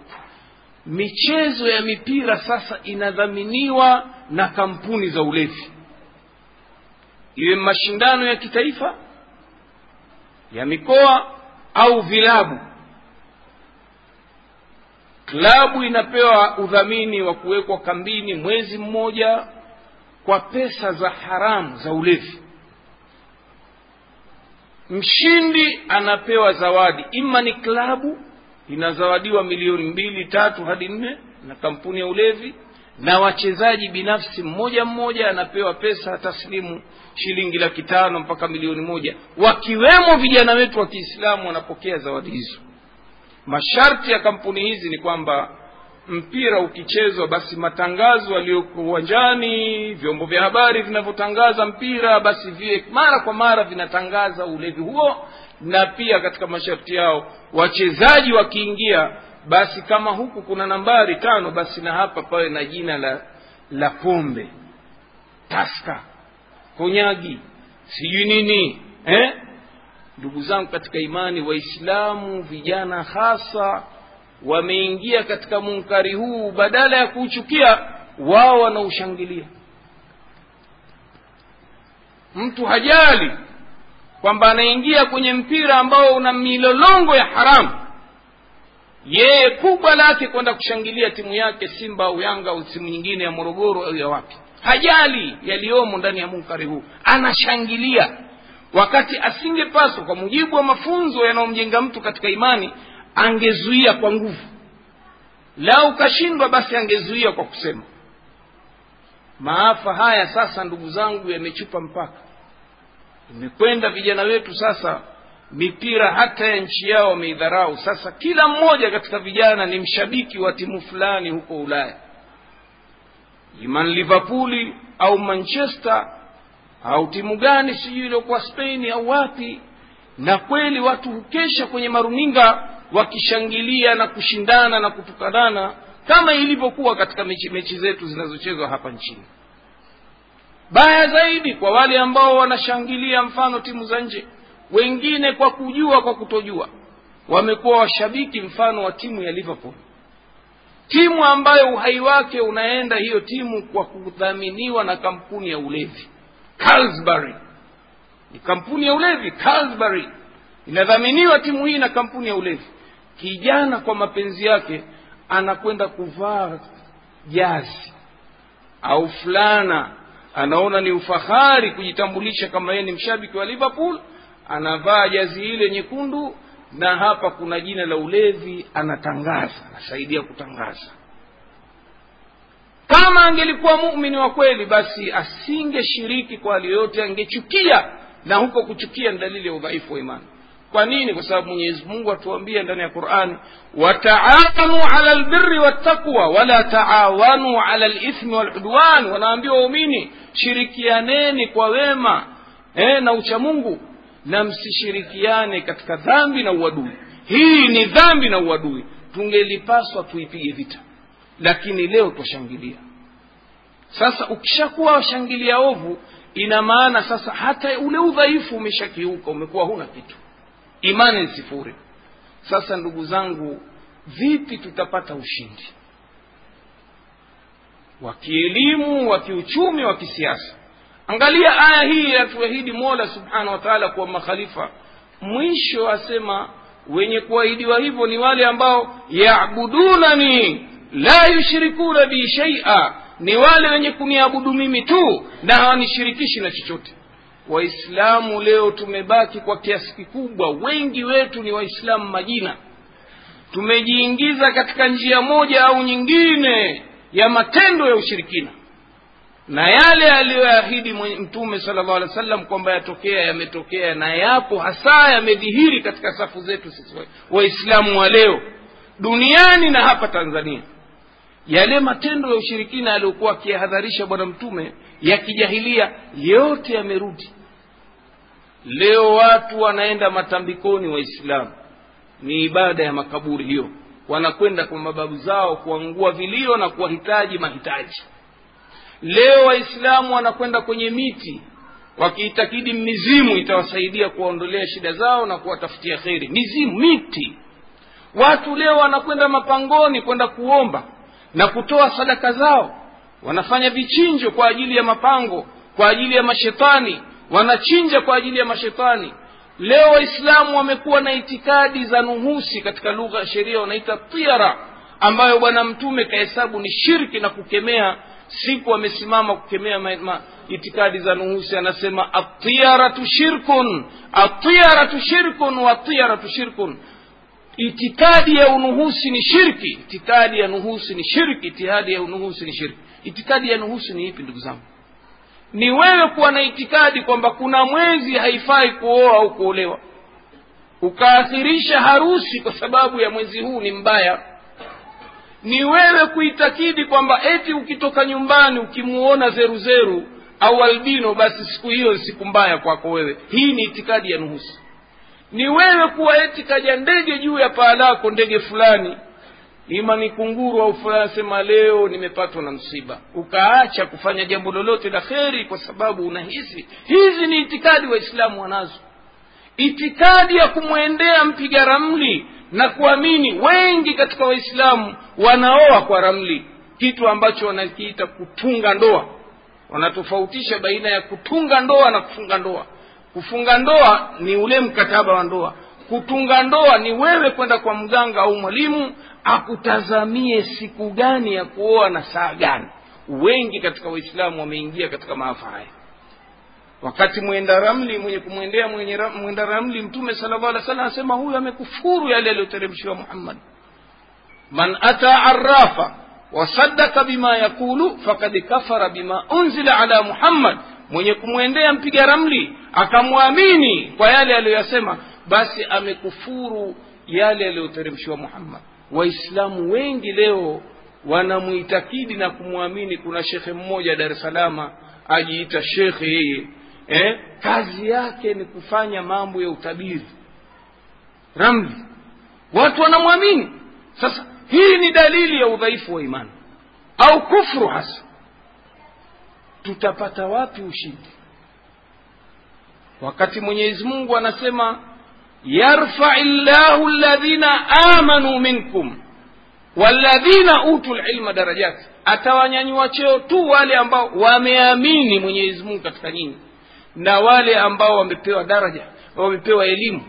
michezo ya mipira sasa inadhaminiwa na kampuni za ulevi. Iwe mashindano ya kitaifa ya mikoa au vilabu. Klabu inapewa udhamini wa kuwekwa kambini mwezi mmoja kwa pesa za haramu za ulevi. Mshindi anapewa zawadi. Ima ni klabu inazawadiwa milioni mbili tatu hadi nne na kampuni ya ulevi na wachezaji binafsi mmoja mmoja anapewa pesa taslimu shilingi laki tano mpaka milioni moja. Wakiwemo vijana wetu wa kiislamu wanapokea zawadi hizo. Masharti ya kampuni hizi ni kwamba mpira ukichezwa basi matangazo yaliyoko uwanjani vyombo vya habari vinavyotangaza mpira basi viwe mara kwa mara vinatangaza ulevi huo na pia katika masharti yao wachezaji wakiingia basi kama huku kuna nambari tano basi na hapa pawe na jina la la pombe. Taska konyagi sijui nini eh? ndugu zangu katika imani waislamu vijana hasa wameingia katika munkari huu badala ya kuuchukia wao wanaushangilia. Mtu hajali kwamba anaingia kwenye mpira ambao una milolongo ya haramu. Yeye kubwa lake kwenda kushangilia timu yake simba au yanga au timu nyingine ya morogoro au ya wapi. Hajali yaliyomo ndani ya munkari huu. Anashangilia. Wakati asingepaswa kwa mujibu wa mafunzo yanayomjenga mtu katika imani angezuia kwa nguvu. Lau kashindwa basi angezuia kwa kusema. Maafa haya sasa ndugu zangu yamechupa mpaka imekwenda vijana wetu sasa mipira hata ya nchi yao wameidharau. Sasa kila mmoja katika vijana ni mshabiki wa timu fulani huko ulaya. Iman liverpooli au manchester au timu gani sijui iliokuwa spain au wapi na kweli watu hukesha kwenye maruninga wakishangilia na kushindana na kutukanana kama ilivyokuwa katika mechi, mechi zetu zinazochezwa hapa nchini baya zaidi kwa wale ambao wanashangilia mfano timu za nje wengine kwa kujua kwa kutojua. Wamekuwa washabiki mfano wa timu ya liverpool. Timu ambayo uhai wake unaenda hiyo timu kwa kudhaminiwa na kampuni ya ulevi Carlsberg ni kampuni ya ulevi Carlsberg inadhaminiwa timu hii na kampuni ya ulevi. Kijana kwa mapenzi yake anakwenda kuvaa jazi au fulana anaona ni ufahari kujitambulisha kama yeye ni mshabiki wa liverpool anavaa jazi ile nyekundu na hapa kuna jina la ulevi anatangaza anasaidia kutangaza. Kama angelikuwa mumini wa kweli basi asingeshiriki kwa hali yoyote angechukia na huko kuchukia ni dalili ya udhaifu wa imani kwa nini? Kwa sababu mwenyezi mungu atuambia ndani ya qurani wataawanu ala lbiri wattaqwa wala taawanu ala lithmi waludwan. Wanaambia waumini shirikianeni kwa wema eh, na uchamungu na msishirikiane katika dhambi na uadui. Hii ni dhambi na uadui. Tungelipaswa tuipige vita lakini leo twashangilia. Sasa ukishakuwa washangilia ovu ina maana sasa hata ule udhaifu umeshakiuka umekuwa huna kitu imani ni sifuri sasa ndugu zangu vipi tutapata ushindi? Wa kielimu wa kiuchumi wa kisiasa. Angalia aya hii yatuahidi mola subhanahu wa taala kuwa makhalifa. Mwisho asema wenye kuahidiwa hivyo ni wale ambao yabudunani la yushrikuna bi shaia ni wale wenye kuniabudu mimi tu na hawanishirikishi na chochote waislamu leo tumebaki kwa kiasi kikubwa. Wengi wetu ni waislamu majina. Tumejiingiza katika njia moja au nyingine ya matendo ya ushirikina. Na yale aliyoahidi mtume sala llahu alih wa kwamba yatokea yametokea na yapo hasa yamedhihiri katika safu zetu sisi waislamu wa leo duniani na hapa tanzania. Yale matendo ya ushirikina yaliyokuwa akiyahadharisha bwana mtume ya kijahilia yote yamerudi leo watu wanaenda matambikoni waislamu. Ni ibada ya makaburi hiyo. Wanakwenda kwa mababu zao kuangua vilio na kuwahitaji mahitaji. Leo waislamu wanakwenda kwenye miti. Wakiitakidi mizimu itawasaidia kuwaondolea shida zao na kuwatafutia kheri. Mizimu miti. Watu leo wanakwenda mapangoni kwenda kuomba na kutoa sadaka zao. Wanafanya vichinjo kwa ajili ya mapango kwa ajili ya mashetani wanachinja kwa ajili ya mashetani. Leo waislamu wamekuwa na itikadi za nuhusi katika lugha ya sheria wanaita tiara ambayo bwana mtume kahesabu ni shirki na kukemea siku amesimama kukemea ma, ma, itikadi za nuhusi. Anasema atiaratu shirkun atiaratu shirkun watiyaratu shirkun. Itikadi ya unuhusi ni shirki. Itikadi ya nuhusi ni shirki. Itikadi ya unuhusi ni shirki. Itikadi ya nuhusi ni ipi ndugu zangu ni wewe kuwa na itikadi kwamba kuna mwezi haifai kuoa au kuolewa. Ukaakhirisha harusi kwa sababu ya mwezi huu ni mbaya. Ni wewe kuitakidi kwamba eti ukitoka nyumbani ukimuona zeruzeru au albino basi siku hiyo ni siku mbaya kwako wewe. Hii ni itikadi ya nuhusi. Ni wewe kuwa eti kaja ndege juu ya paa lako ndege fulani ima ni kunguru au sema leo nimepatwa na msiba. Ukaacha kufanya jambo lolote la kheri kwa sababu unahisi hizi ni itikadi waislamu wanazo. Itikadi ya kumwendea mpiga ramli na kuamini wengi katika waislamu wanaoa kwa ramli. Kitu ambacho wanakiita kutunga ndoa. Wanatofautisha baina ya kutunga ndoa na kufunga ndoa. Kufunga ndoa ni ule mkataba wa ndoa. Kutunga ndoa ni wewe kwenda kwa mganga au mwalimu akutazamie siku gani ya kuoa na saa gani. Wengi katika waislamu wameingia katika maafa haya. Wakati mwenda ramli mwenye kumwendea mwenda ramli mtume sala llahu alih wasallam anasema huyu amekufuru yale aliyoteremshiwa muhammad. Man ata arafa wasadaka bima yaqulu fakad kafara bima unzila ala muhammad. Mwenye kumwendea mpiga ramli akamwamini kwa yale aliyoyasema basi amekufuru yale aliyoteremshiwa muhammad waislamu wengi leo wanamuitakidi na kumwamini. Kuna shekhe mmoja dar es salama ajiita shekhe yeye eh? kazi yake ni kufanya mambo ya utabiri ramli watu wanamwamini. Sasa hii ni dalili ya udhaifu wa imani au kufru hasa. Tutapata wapi ushindi? Wakati mwenyezi mungu anasema yarfai llahu ladhina amanu minkum walladhina utu lilma darajati atawanyanyua cheo tu wale ambao wameamini mwenyezi mungu katika nyinyi na wale ambao wamepewa daraja wamepewa elimu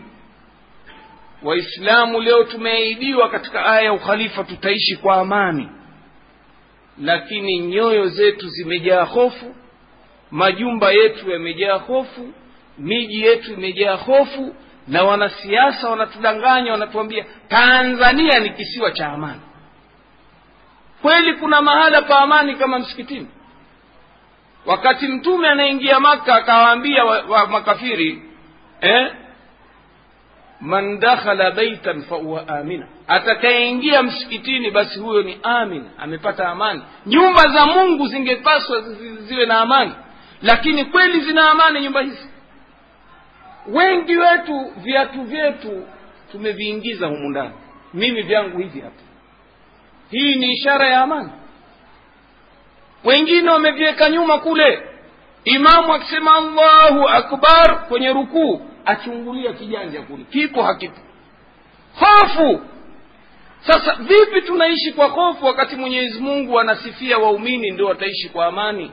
waislamu leo tumeahidiwa katika aya ya ukhalifa tutaishi kwa amani lakini nyoyo zetu zimejaa hofu majumba yetu yamejaa hofu miji yetu imejaa hofu na wanasiasa wanatudanganya wanatuambia tanzania ni kisiwa cha amani. Kweli kuna mahala pa amani kama msikitini? Wakati mtume anaingia maka akawaambia wa, wa makafiri eh? man dakhala baitan fahuwa amina. Atakayeingia msikitini basi huyo ni amin amepata amani. Nyumba za mungu zingepaswa ziwe na amani. Lakini kweli zina amani nyumba hizi wengi wetu viatu vyetu tumeviingiza humu ndani. Mimi vyangu hivi hapa. Hii ni ishara ya amani. Wengine wameviweka nyuma kule. Imamu akisema allahu akbar kwenye rukuu achungulia kijanja kule. Kipo hakipo? Hofu! Sasa vipi tunaishi kwa hofu wakati mwenyezi mungu anasifia waumini ndio wataishi kwa amani?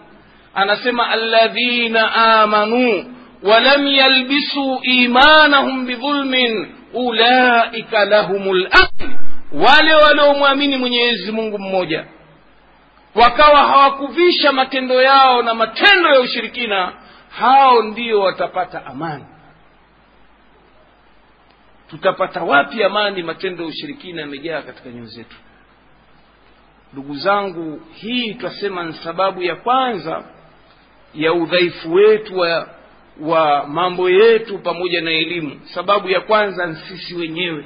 Anasema alladhina amanuu walam يلبسوا imanahum bidhulmin ulaika lahum الأمن wale waliomwamini mwenyezi mungu mmoja wakawa hawakuvisha matendo yao na matendo ya ushirikina hao ndio watapata amani. Tutapata wapi amani? Matendo ya ushirikina yamejaa katika nyoyo zetu. Ndugu zangu hii twasema ni sababu ya kwanza ya udhaifu wetu wa, wa mambo yetu pamoja na elimu. Sababu ya kwanza ni sisi wenyewe.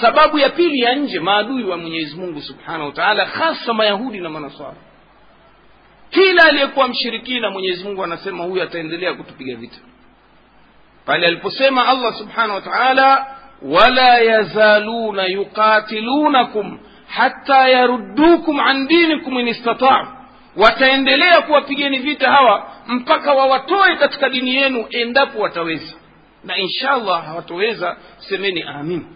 Sababu ya pili ya nje maadui wa mwenyezi mungu subhanahu wa taala hasa mayahudi na manasara kila aliyekuwa mshirikina mwenyezi mungu anasema huyu ataendelea kutupiga vita. Pale aliposema allah subhanahu wa taala wala yazaluna yuqatilunakum hata yaruddukum an dinikum in istatau wataendelea kuwapigeni vita hawa mpaka wawatoe katika dini yenu endapo wataweza. Na insha allah hawatoweza semeni amin.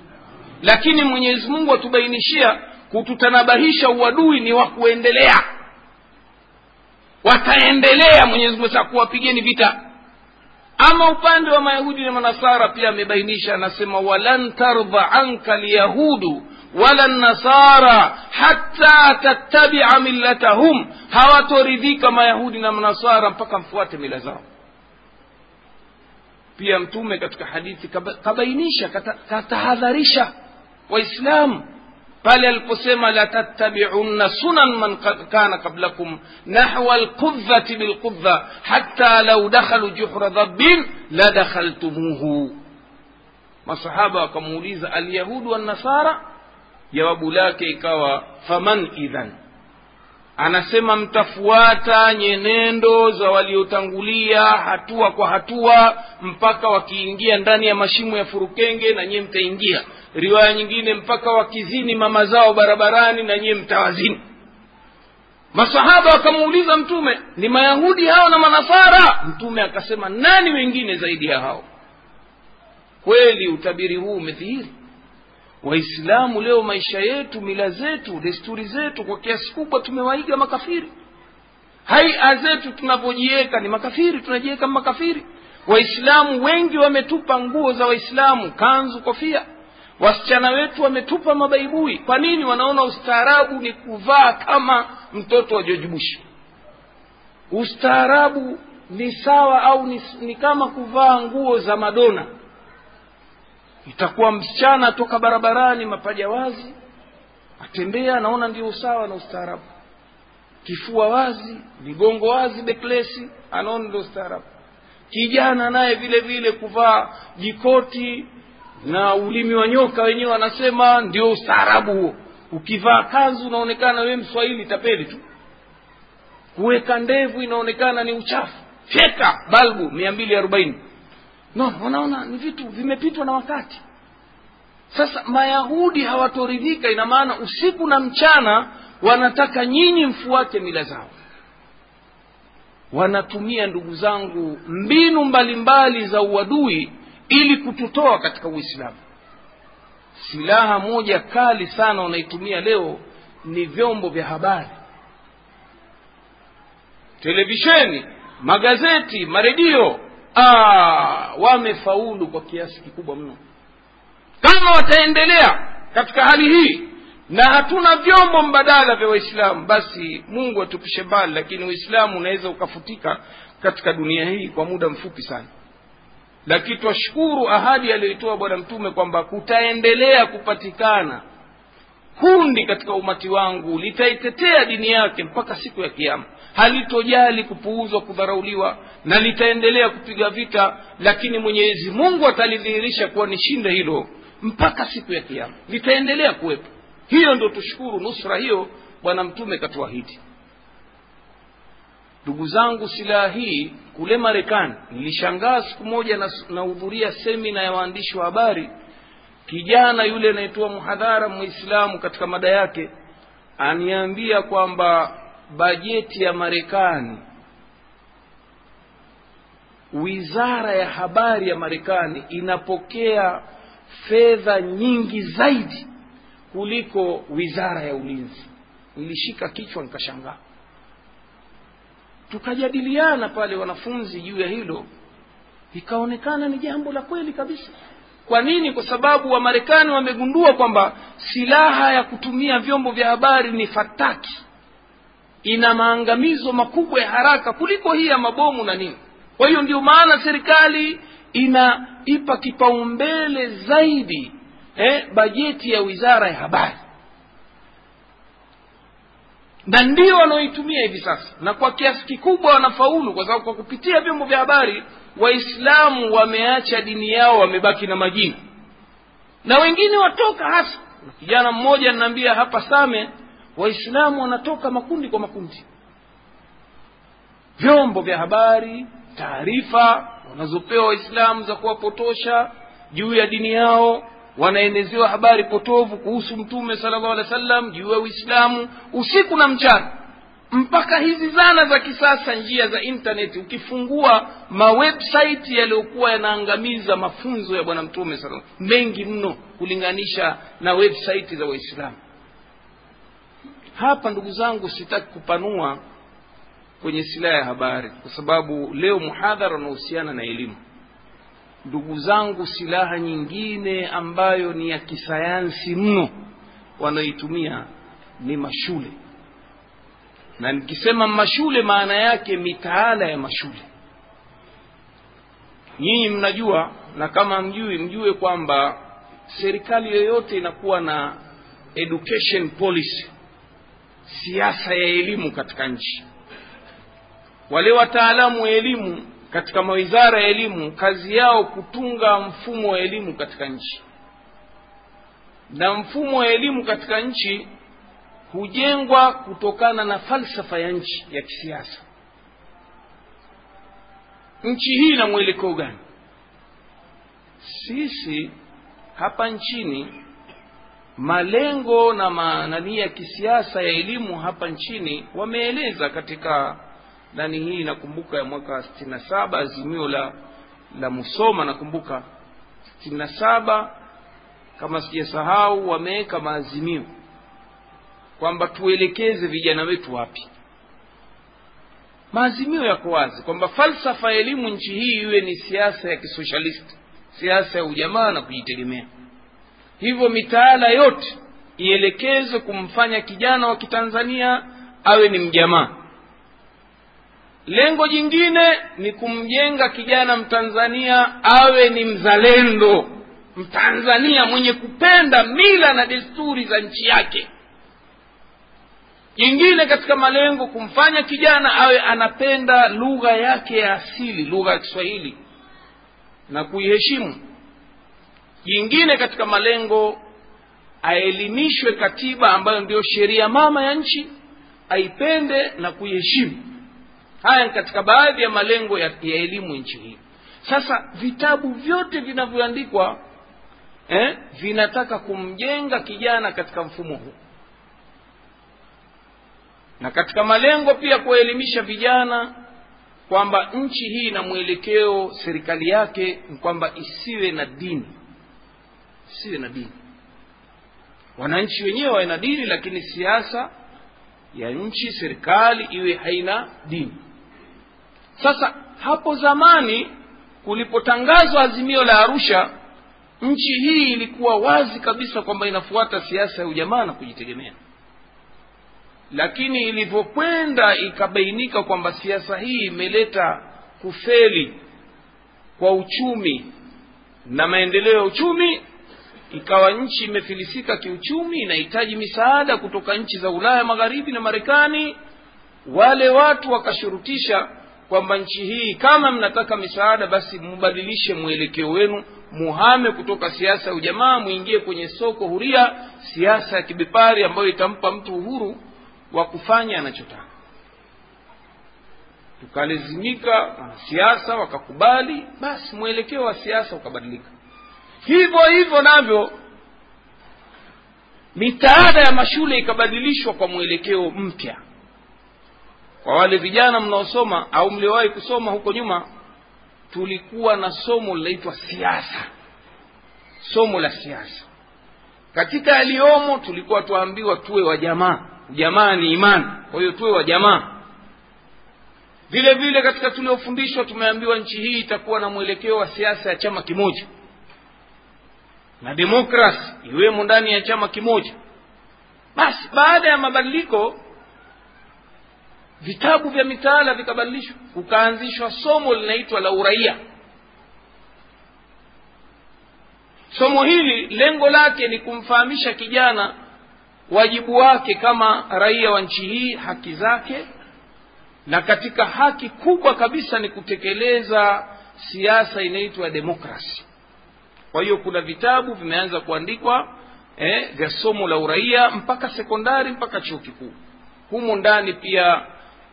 Lakini mwenyezi mungu atubainishia kututanabahisha uadui ni wa kuendelea. Wataendelea mwenyezi mungu kuwapigeni vita. Ama upande wa mayahudi na manasara pia amebainisha anasema walan tardha anka lyahudu ولا النصارى حتى تتبع ملتهم. هواتوريديك ما يهودنا من النصارى فكم فوات ملزام في أمتومك حديث كبينيشة كتهذريشة وإسلام قال القسيمة لا تتبعون سنن من كان قبلكم نحو القذة بالقذة حتى لو دخلوا جحر ضب لدخلتموه ما صحابة كموليز اليهود والنصارى jawabu lake ikawa faman idhan. Anasema mtafuata nyenendo za waliotangulia hatua kwa hatua mpaka wakiingia ndani ya mashimo ya furukenge na nyie mtaingia. Riwaya nyingine mpaka wakizini mama zao barabarani na nyie mtawazini. Masahaba wakamuuliza mtume ni mayahudi hao na manasara? Mtume akasema nani wengine zaidi ya hao? Kweli utabiri huu umedhihiri waislamu leo maisha yetu mila zetu desturi zetu kwa kiasi kubwa tumewaiga makafiri. Haia zetu tunavyojiweka ni makafiri tunajiweka makafiri. Waislamu wengi wametupa nguo za waislamu kanzu kofia. Wasichana wetu wametupa mabaibui. Kwa nini? Wanaona ustaarabu ni kuvaa kama mtoto wa george ustaarabu ni sawa au ni, ni kama kuvaa nguo za madona itakuwa msichana toka barabarani mapaja wazi atembea anaona ndio usawa na ustaarabu. Kifua wazi migongo wazi beklesi anaona ndio ustaarabu. Kijana naye vile vile kuvaa jikoti na ulimi wa nyoka wenyewe wanasema ndio ustaarabu huo. Ukivaa kanzu unaonekana wewe mswahili tapeli tu. Kuweka ndevu inaonekana ni uchafu. Fyeka balbu mia mbili arobaini no wanaona ni vitu vimepitwa na wakati. Sasa mayahudi hawatoridhika ina maana usiku na mchana wanataka nyinyi mfuate mila zao. Wanatumia ndugu zangu mbinu mbalimbali mbali za uadui ili kututoa katika uislamu. Silaha moja kali sana wanaitumia leo ni vyombo vya habari. Televisheni magazeti maredio wamefaulu kwa kiasi kikubwa mno. Kama wataendelea katika hali hii na hatuna vyombo mbadala vya waislamu basi mungu atupishe mbali lakini uislamu unaweza ukafutika katika dunia hii kwa muda mfupi sana. Lakini twashukuru ahadi aliyoitoa bwana mtume kwamba kutaendelea kupatikana kundi katika umati wangu litaitetea dini yake mpaka siku ya kiama halitojali kupuuzwa kudharauliwa na litaendelea kupiga vita lakini mwenyezi mungu atalidhihirisha kuwa ni shinde hilo mpaka siku ya kiama litaendelea kuwepo. Hiyo ndo tushukuru nusra hiyo bwana mtume katuahidi. Ndugu zangu silaha hii kule marekani nilishangaa siku moja nahudhuria na semina ya waandishi wa habari. Kijana yule anayetoa mhadhara mwislamu katika mada yake aniambia kwamba bajeti ya marekani wizara ya habari ya marekani inapokea fedha nyingi zaidi kuliko wizara ya ulinzi. Nilishika kichwa nikashangaa. Tukajadiliana pale wanafunzi juu ya hilo ikaonekana ni jambo la kweli kabisa. Kwa nini? Kwa sababu wamarekani wamegundua kwamba silaha ya kutumia vyombo vya habari ni fataki ina maangamizo makubwa ya haraka kuliko hii ya mabomu na nini. Kwa hiyo ndio maana serikali inaipa kipaumbele zaidi eh, bajeti ya wizara ya habari. Na ndio wanaoitumia hivi sasa. Na kwa kiasi kikubwa wanafaulu kwa sababu kwa kupitia vyombo vya habari waislamu wameacha dini yao wamebaki na majina na wengine watoka hasa. Kijana mmoja ninaambia hapa same waislamu wanatoka makundi kwa makundi. Vyombo vya habari taarifa wanazopewa waislamu za kuwapotosha juu ya dini yao wanaenezewa habari potovu kuhusu mtume sala llahu alehi wa sallam juu ya uislamu usiku na mchana. Mpaka hizi zana za kisasa njia za intaneti ukifungua mawebsaiti yaliyokuwa yanaangamiza mafunzo ya bwana mtume sala mengi mno kulinganisha na websaiti za waislamu hapa ndugu zangu sitaki kupanua kwenye silaha ya habari kwa sababu leo muhadhara unahusiana na elimu. Ndugu zangu silaha nyingine ambayo ni ya kisayansi mno wanaoitumia ni mashule. Na nikisema mashule maana yake mitaala ya mashule. Nyinyi mnajua na kama mjui mjue kwamba serikali yoyote inakuwa na education policy siasa ya elimu katika nchi. Wale wataalamu wa elimu katika mawizara ya elimu kazi yao kutunga mfumo wa elimu katika nchi. Na mfumo wa elimu katika nchi hujengwa kutokana na falsafa ya nchi ya kisiasa. Nchi hii ina mwelekeo gani? Sisi hapa nchini malengo na manani ya kisiasa ya elimu hapa nchini wameeleza katika nani hii nakumbuka ya mwaka sitini na saba azimio la la musoma nakumbuka. Sitini na saba kama sijasahau wameweka maazimio kwamba tuelekeze vijana wetu wapi. Maazimio yako wazi kwamba falsafa ya elimu nchi hii iwe ni siasa ya kisoshalisti siasa ya ujamaa na kujitegemea hivyo mitaala yote ielekezwe kumfanya kijana wa kitanzania awe ni mjamaa. Lengo jingine ni kumjenga kijana mtanzania awe ni mzalendo. Mtanzania mwenye kupenda mila na desturi za nchi yake. Jingine katika malengo kumfanya kijana awe anapenda lugha yake ya asili lugha ya kiswahili na kuiheshimu jingine katika malengo aelimishwe katiba ambayo ndiyo sheria mama ya nchi aipende na kuiheshimu. Haya ni katika baadhi ya malengo ya, ya elimu nchi hii. Sasa vitabu vyote vinavyoandikwa eh, vinataka kumjenga kijana katika mfumo huu. Na katika malengo pia kuwaelimisha vijana kwamba nchi hii ina mwelekeo serikali yake ni kwamba isiwe na dini isiwe na dini wananchi wenyewe wawe na dini lakini siasa ya nchi serikali iwe haina dini. Sasa hapo zamani kulipotangazwa azimio la arusha nchi hii ilikuwa wazi kabisa kwamba inafuata siasa ya ujamaa na kujitegemea. Lakini ilivyokwenda ikabainika kwamba siasa hii imeleta kufeli kwa uchumi na maendeleo ya uchumi ikawa nchi imefilisika kiuchumi inahitaji misaada kutoka nchi za ulaya magharibi na marekani wale watu wakashurutisha kwamba nchi hii kama mnataka misaada basi mubadilishe mwelekeo wenu muhame kutoka siasa ya ujamaa mwingie kwenye soko huria siasa ya kibepari ambayo itampa mtu uhuru wa kufanya anachotaka. Tukalazimika wanasiasa wakakubali basi mwelekeo wa siasa ukabadilika hivyo hivyo navyo mitaala ya mashule ikabadilishwa kwa mwelekeo mpya. Kwa wale vijana mnaosoma au mliowahi kusoma huko nyuma tulikuwa na somo linaitwa siasa. Somo la siasa. Katika aliyomo tulikuwa tuambiwa tuwe wa jamaa. Ujamaa ni imani. Kwa hiyo tuwe wa jamaa. Vile vile katika tuliofundishwa tumeambiwa nchi hii itakuwa na mwelekeo wa siasa ya chama kimoja na demokrasi iwemo ndani ya chama kimoja. Basi baada ya mabadiliko vitabu vya mitaala vikabadilishwa kukaanzishwa somo linaitwa la uraia. Somo hili lengo lake ni kumfahamisha kijana wajibu wake kama raia wa nchi hii haki zake na katika haki kubwa kabisa ni kutekeleza siasa inaitwa demokrasi kwa hiyo kuna vitabu vimeanza kuandikwa eh, vya somo la uraia mpaka sekondari mpaka chuo kikuu. Humo ndani pia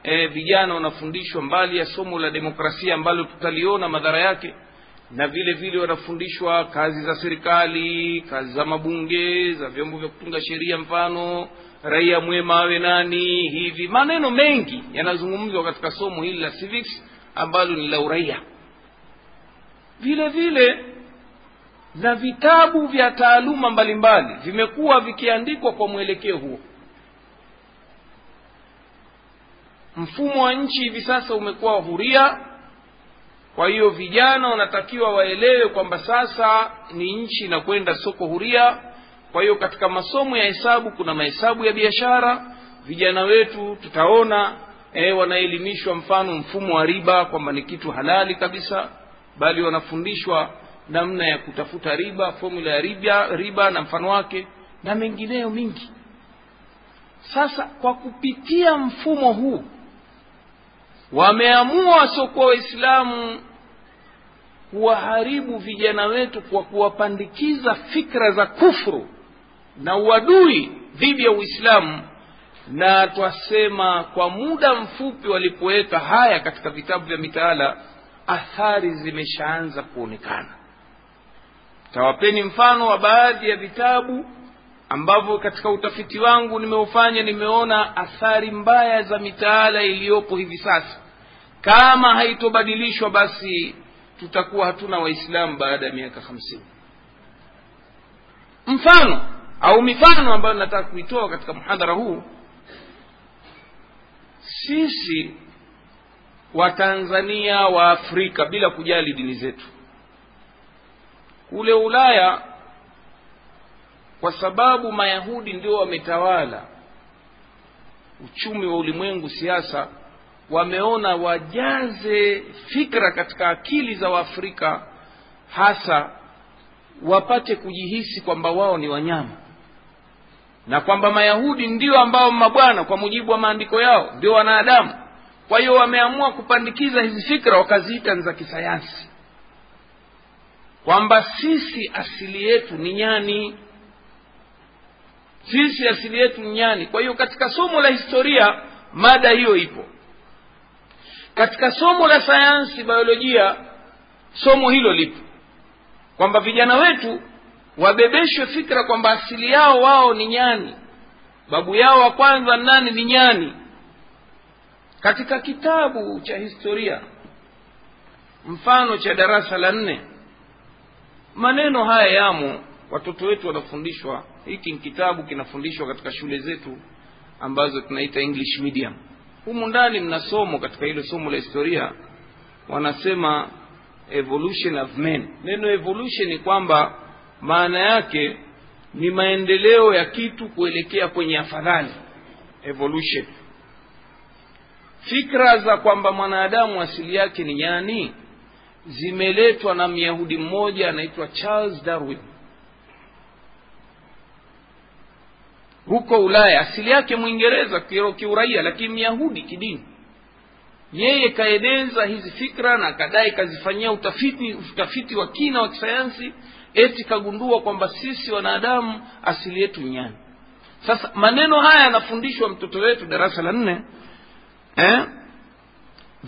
eh, vijana wanafundishwa mbali ya somo la demokrasia ambalo tutaliona madhara yake na vile vile wanafundishwa kazi za serikali kazi za mabunge za vyombo vya kutunga sheria mfano raia mwema awe nani hivi. Maneno mengi yanazungumzwa katika somo hili la civics ambalo ni la uraia. Vile vile na vitabu vya taaluma mbalimbali vimekuwa vikiandikwa kwa mwelekeo huo. Mfumo wa nchi hivi sasa umekuwa huria kwa hiyo vijana wanatakiwa waelewe kwamba sasa ni nchi inakwenda soko huria. Kwa hiyo katika masomo ya hesabu kuna mahesabu ya biashara. Vijana wetu tutaona e, wanaelimishwa mfano mfumo wa riba kwamba ni kitu halali kabisa bali wanafundishwa namna ya kutafuta riba fomula ya riba, riba na mfano wake na mengineyo mingi. Sasa kwa kupitia mfumo huu wameamua wasiokuwa waislamu kuwaharibu vijana wetu kwa kuwapandikiza fikra za kufru na uadui dhidi ya uislamu. Na twasema kwa muda mfupi walipoweka haya katika vitabu vya mitaala athari zimeshaanza kuonekana tawapeni mfano wa baadhi ya vitabu ambavyo katika utafiti wangu nimeufanya nimeona athari mbaya za mitaala iliyopo hivi sasa. Kama haitobadilishwa basi tutakuwa hatuna waislamu baada ya miaka hamsini. Mfano au mifano ambayo nataka kuitoa katika mhadhara huu sisi watanzania wa afrika bila kujali dini zetu kule ulaya kwa sababu mayahudi ndio wametawala. Uchumi wa ulimwengu siasa wameona wajaze fikra katika akili za waafrika hasa wapate kujihisi kwamba wao ni wanyama na kwamba mayahudi ndio ambao mabwana kwa mujibu wa maandiko yao ndio wanadamu. Kwa hiyo wameamua kupandikiza hizi fikra wakaziita ni za kisayansi kwamba sisi asili yetu ni nyani. Sisi asili yetu ni nyani. Kwa hiyo katika somo la historia mada hiyo ipo. Katika somo la sayansi biolojia somo hilo lipo. Kwamba vijana wetu wabebeshwe fikra kwamba asili yao wao ni nyani. Babu yao wa kwanza nani ni nyani. Katika kitabu cha historia mfano cha darasa la nne maneno haya yamo watoto wetu wanafundishwa. Hiki ni kitabu kinafundishwa katika shule zetu ambazo tunaita english medium. Humu ndani mna somo katika hilo somo la historia wanasema evolution of men neno evolution ni kwamba maana yake ni maendeleo ya kitu kuelekea kwenye afadhali. Evolution. Fikra za kwamba mwanadamu asili yake ni nyani zimeletwa na myahudi mmoja anaitwa charles darwin. Huko ulaya asili yake mwingereza kiuraia lakini myahudi kidini. Yeye kaeneza hizi fikra na kadai kazifanyia utafiti utafiti wa kina wa kisayansi eti kagundua kwamba sisi wanadamu asili yetu nyani. Sasa maneno haya yanafundishwa mtoto wetu darasa la nne eh?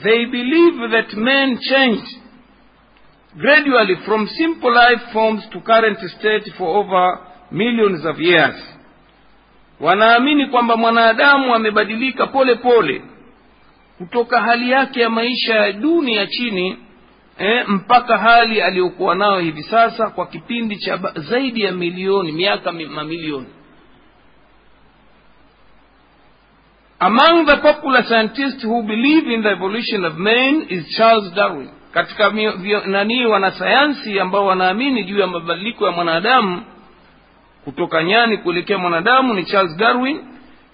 they believe that men changed gradually from simple life forms to current state for over millions of years. Wanaamini kwamba mwanadamu amebadilika pole pole kutoka hali yake ya maisha ya duni ya chini eh, mpaka hali aliyokuwa nayo hivi sasa kwa kipindi cha zaidi ya milioni miaka mamilioni. Among the popular scientists who believe in the evolution of man is charles darwin katika nanii wanasayansi ambao wanaamini juu ya mabadiliko ya mwanadamu kutoka nyani kuelekea mwanadamu ni charles darwin.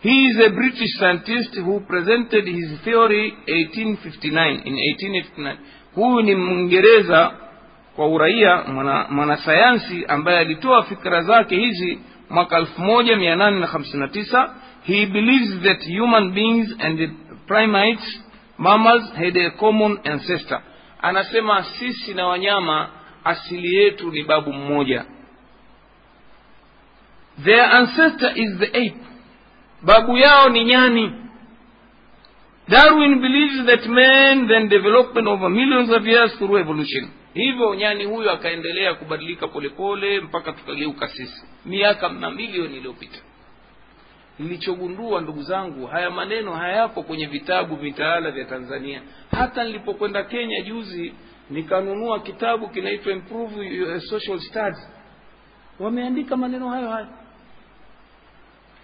He is a british scientist who presented his theory 1859 in 1859 huyu ni mwingereza kwa uraia mwanasayansi mwana ambaye alitoa fikra zake hizi mwaka elfu moja mia nane na hamsini na tisa. He believes that human beings and primates mammals had a common ancestor anasema sisi na wanyama asili yetu ni babu mmoja. Their ancestor is the ape. Babu yao ni nyani. Darwin believes that man then development over millions of years through evolution. Hivyo nyani huyo akaendelea kubadilika polepole mpaka tukageuka sisi. Miaka mamilioni iliyopita nilichogundua ndugu zangu haya maneno hayapo kwenye vitabu mitaala vya tanzania. Hata nilipokwenda kenya juzi nikanunua kitabu kinaitwa improve social studies. Wameandika maneno hayo hayo.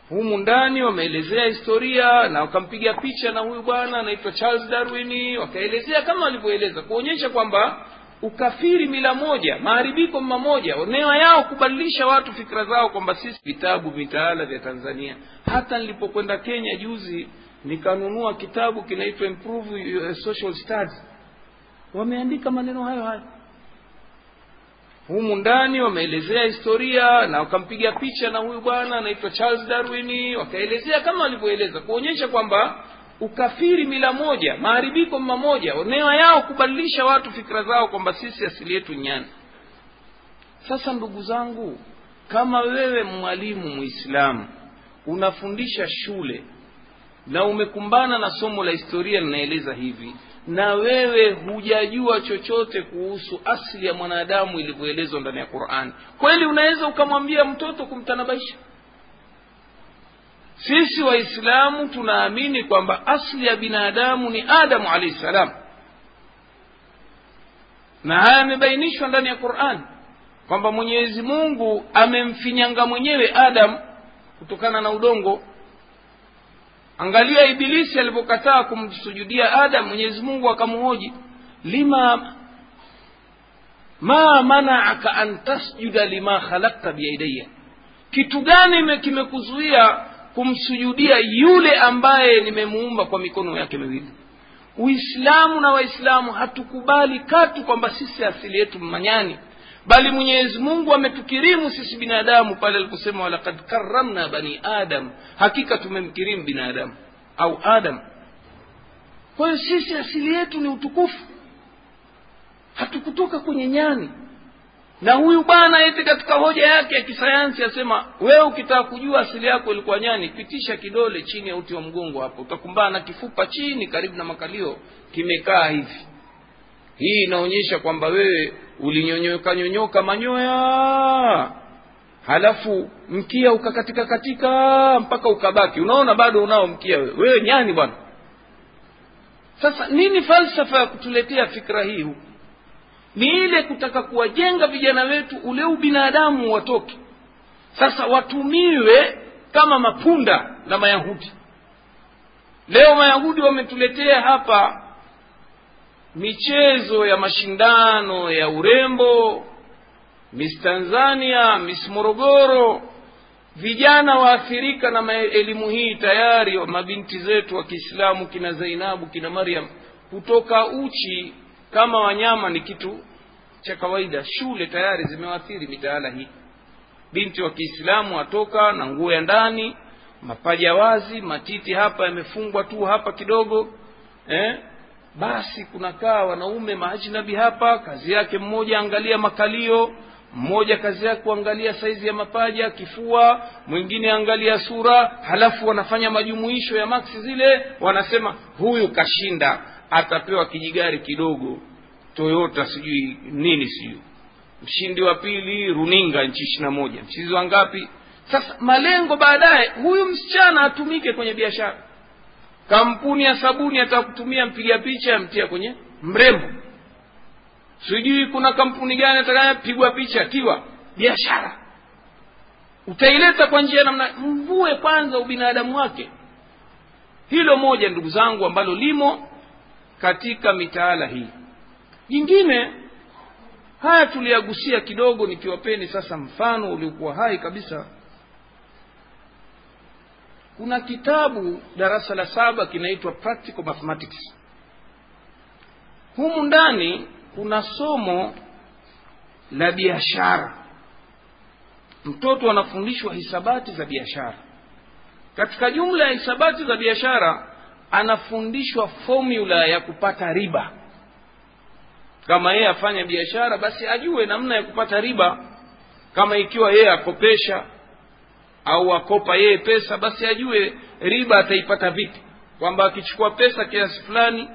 Humu ndani wameelezea historia na wakampiga picha na huyu bwana anaitwa charles darwin wakaelezea kama walivyoeleza kuonyesha kwamba ukafiri mila moja maharibiko mmamoja newa yao kubadilisha watu fikra zao kwamba sisi vitabu mitaala vya tanzania. Hata nilipokwenda kenya juzi nikanunua kitabu kinaitwa improve social studies. Wameandika maneno hayo hayo. Humu ndani wameelezea historia na wakampiga picha na huyu bwana anaitwa charles darwin wakaelezea kama walivyoeleza kuonyesha kwamba ukafiri mila moja maharibiko mmamoja newa yao kubadilisha watu fikra zao kwamba sisi asili yetu nyani. Sasa ndugu zangu kama wewe mwalimu muislamu unafundisha shule na umekumbana na somo la historia linaeleza hivi na wewe hujajua chochote kuhusu asili ya mwanadamu ilivyoelezwa ndani ya qurani kweli unaweza ukamwambia mtoto kumtanabaisha sisi waislamu tunaamini kwamba asli ya binadamu ni adamu alaihi ssalam na haya yamebainishwa ndani ya quran kwamba mwenyezi mungu amemfinyanga mwenyewe adam kutokana na udongo. Angalia ibilisi alivyokataa kumsujudia adam mwenyezi mungu akamhoji lima ma manaaka an tasjuda lima khalakta biyadaya kitu gani kimekuzuia kumsujudia yule ambaye nimemuumba kwa mikono yake miwili. Uislamu na waislamu hatukubali katu kwamba sisi asili yetu manyani bali mwenyezi mungu ametukirimu sisi binadamu pale aliposema walakad karamna bani adam hakika tumemkirimu binadamu au adam. Kwa hiyo sisi asili yetu ni utukufu hatukutoka kwenye nyani na huyu bwana eti katika hoja yake ya kisayansi asema wewe ukitaka kujua asili yako ilikuwa nyani pitisha kidole chini ya uti wa mgongo hapo. Utakumbana na kifupa chini karibu na makalio kimekaa hivi. Hii inaonyesha kwamba wewe ulinyonyoka nyonyoka manyoya. Halafu mkia ukakatika katika mpaka ukabaki. Unaona bado unao mkia wewe. Wewe nyani bwana. Sasa nini falsafa ya kutuletea fikra hii huku ni ile kutaka kuwajenga vijana wetu ule ubinadamu watoke. Sasa watumiwe kama mapunda na mayahudi. Leo mayahudi wametuletea hapa michezo ya mashindano ya urembo miss tanzania miss morogoro. Vijana waathirika na elimu hii tayari mabinti zetu wa kiislamu kina zainabu kina maryam kutoka uchi kama wanyama ni kitu cha kawaida shule tayari zimewathiri mitaala hii binti wa kiislamu atoka na nguo ya ndani mapaja wazi matiti hapa yamefungwa tu hapa kidogo eh? basi kunakaa wanaume maajnabi hapa kazi yake mmoja angalia makalio mmoja kazi yake kuangalia saizi ya mapaja kifua mwingine angalia sura halafu wanafanya majumuisho ya maksi zile wanasema huyu kashinda atapewa kijigari kidogo toyota sijui nini sijui. Mshindi wa pili runinga nchi ishirina moja. Mchizi wa sasa malengo baadaye huyu msichana atumike kwenye biashara. Kampuni ya sabuni atakutumia mpiga picha amtia kwenye mrembo. Sijui kuna kampuni gani atakayapigwa picha tiwa biashara. Utaileta kwa njia namna mvue kwanza ubinadamu wake. Hilo moja ndugu zangu ambalo limo katika mitaala hii. Jingine haya tuliyagusia kidogo nikiwapeni sasa mfano uliokuwa hai kabisa. Kuna kitabu darasa la saba kinaitwa practical mathematics. Humu ndani kuna somo la biashara. Mtoto anafundishwa hisabati za biashara. Katika jumla ya hisabati za biashara anafundishwa formula ya kupata riba. Kama yeye afanya biashara basi ajue namna ya kupata riba. Kama ikiwa yeye akopesha au akopa yeye pesa basi ajue riba ataipata vipi. Kwamba akichukua pesa kiasi fulani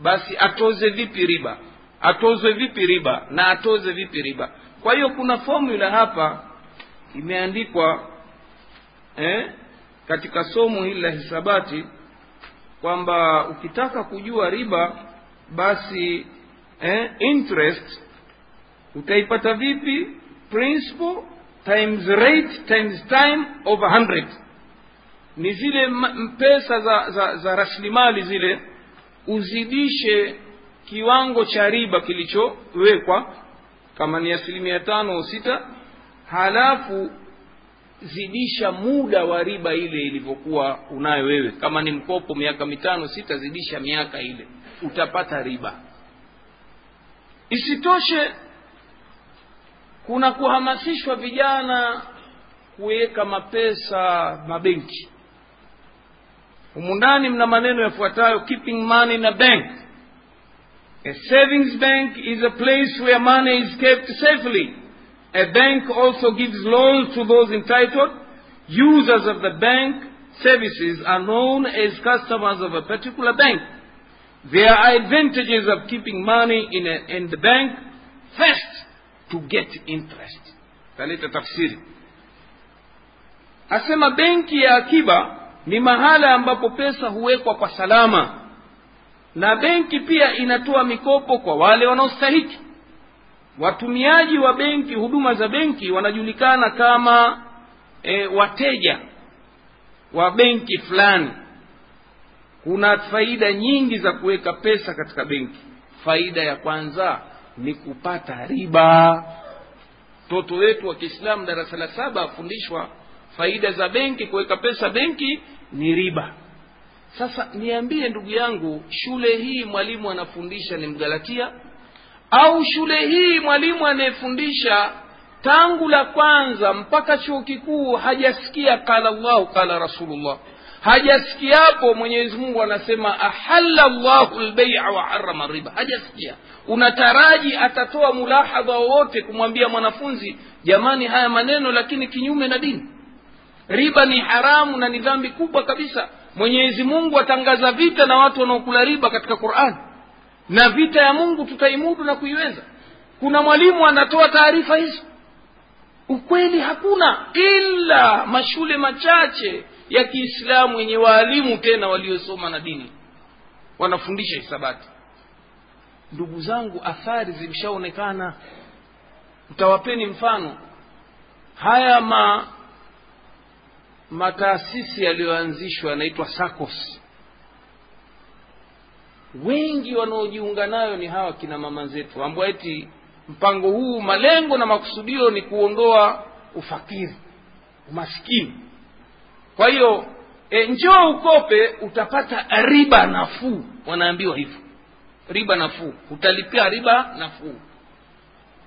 basi atoze vipi riba? Atozwe vipi riba na atoze vipi riba? Kwa hiyo kuna formula hapa imeandikwa eh, katika somo hili la hisabati kwamba ukitaka kujua riba basi eh, interest utaipata vipi? Principal times rate times time over 100 ni zile pesa za, za, za rasilimali zile uzidishe kiwango cha riba kilichowekwa kama ni asilimia tano au sita halafu zidisha muda wa riba ile ilivyokuwa unayo wewe. Kama ni mkopo miaka mitano sita zidisha miaka ile. Utapata riba. Isitoshe kuna kuhamasishwa vijana kuweka mapesa mabenki. Humu ndani mna maneno yafuatayo keeping money in a bank. A savings bank is a place where money is kept safely a bank also gives loans to those entitled. Users of the bank services are known as customers of a particular bank. There are advantages of keeping money in, a, in the bank. First to get interest. Taleta tafsiri. Asema benki ya akiba ni mahala ambapo pesa huwekwa kwa salama. Na benki pia inatoa mikopo kwa wale wanaostahiki watumiaji wa benki huduma za benki wanajulikana kama e, wateja wa benki fulani. Kuna faida nyingi za kuweka pesa katika benki. Faida ya kwanza ni kupata riba. Mtoto wetu wa kiislamu darasa la saba afundishwa faida za benki. Kuweka pesa benki ni riba. Sasa niambie ndugu yangu shule hii mwalimu anafundisha ni mgalatia au shule hii mwalimu anayefundisha tangu la kwanza mpaka chuo kikuu hajasikia qala llahu qala rasulullah. Hajasikiapo mwenyezi mungu anasema ahalla llahu lbeia wa harama riba. Hajasikia. Unataraji atatoa mulahadha wowote kumwambia mwanafunzi jamani haya maneno lakini kinyume na dini. Riba ni haramu na ni dhambi kubwa kabisa. Mwenyezi mungu atangaza vita na watu wanaokula riba katika qurani na vita ya mungu tutaimudu na kuiweza. Kuna mwalimu anatoa taarifa hizo. Ukweli hakuna ila mashule machache ya kiislamu yenye waalimu tena waliosoma na dini. Wanafundisha hisabati. Ndugu zangu athari zimeshaonekana mtawapeni mfano. Haya ma mataasisi yaliyoanzishwa yanaitwa sacos wengi wanaojiunga nayo ni hawa kina mama zetu ambao eti mpango huu malengo na makusudio ni kuondoa ufakiri umaskini kwa hiyo e, njoo ukope utapata riba nafuu. Wanaambiwa hivyo. Riba nafuu. Utalipia riba nafuu.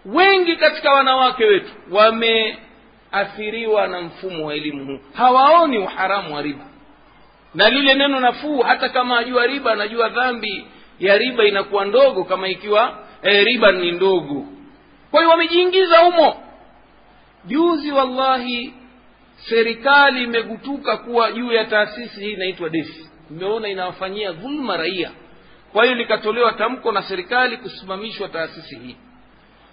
Wengi katika wanawake wetu wameathiriwa na mfumo wa elimu huu. Hawaoni uharamu wa riba na lile neno nafuu hata kama ajua riba anajua dhambi. Ya riba inakuwa ndogo kama ikiwa e, riba ni ndogo. Kwa hiyo wamejiingiza humo. Juzi wallahi serikali imegutuka kuwa juu ya taasisi hii inaitwa desi imeona inawafanyia dhulma raia. Kwa hiyo likatolewa tamko na serikali kusimamishwa taasisi hii.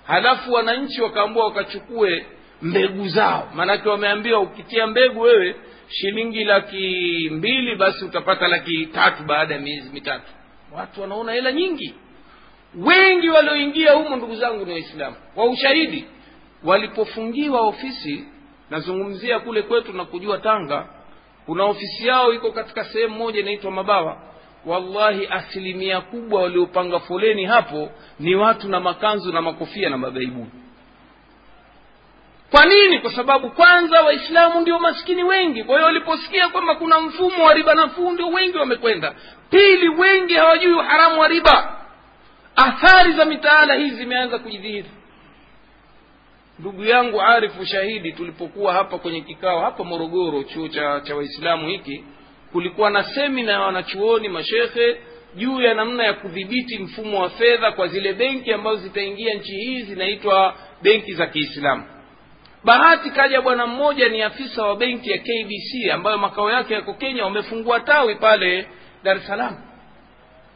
Halafu wananchi wakaambua wakachukue mbegu zao. Maanake wameambiwa ukitia mbegu wewe shilingi laki mbili basi utapata laki tatu baada ya miezi mitatu. Watu wanaona hela nyingi. Wengi walioingia humo ndugu zangu ni waislamu. Kwa ushahidi walipofungiwa ofisi nazungumzia kule kwetu na kujua tanga kuna ofisi yao iko katika sehemu moja inaitwa mabawa. Wallahi asilimia kubwa waliopanga foleni hapo ni watu na makanzu na makofia na mabaibuni kwa nini? Kwa sababu kwanza waislamu ndio maskini wengi. Kwa hiyo waliposikia kwamba kuna mfumo wa riba nafuu ndio wengi wamekwenda. Pili wengi hawajui uharamu wa riba. Athari za mitaala hii zimeanza kujidhihiri. Ndugu yangu arifu shahidi tulipokuwa hapa kwenye kikao hapa morogoro chuo cha, cha waislamu hiki kulikuwa na semina ya wanachuoni mashekhe juu ya namna ya kudhibiti mfumo wa fedha kwa zile benki ambazo zitaingia nchi hii zinaitwa benki za kiislamu bahati kaja bwana mmoja ni afisa wa benki ya kbc ambayo makao yake yako kenya wamefungua tawi pale dar es salaam.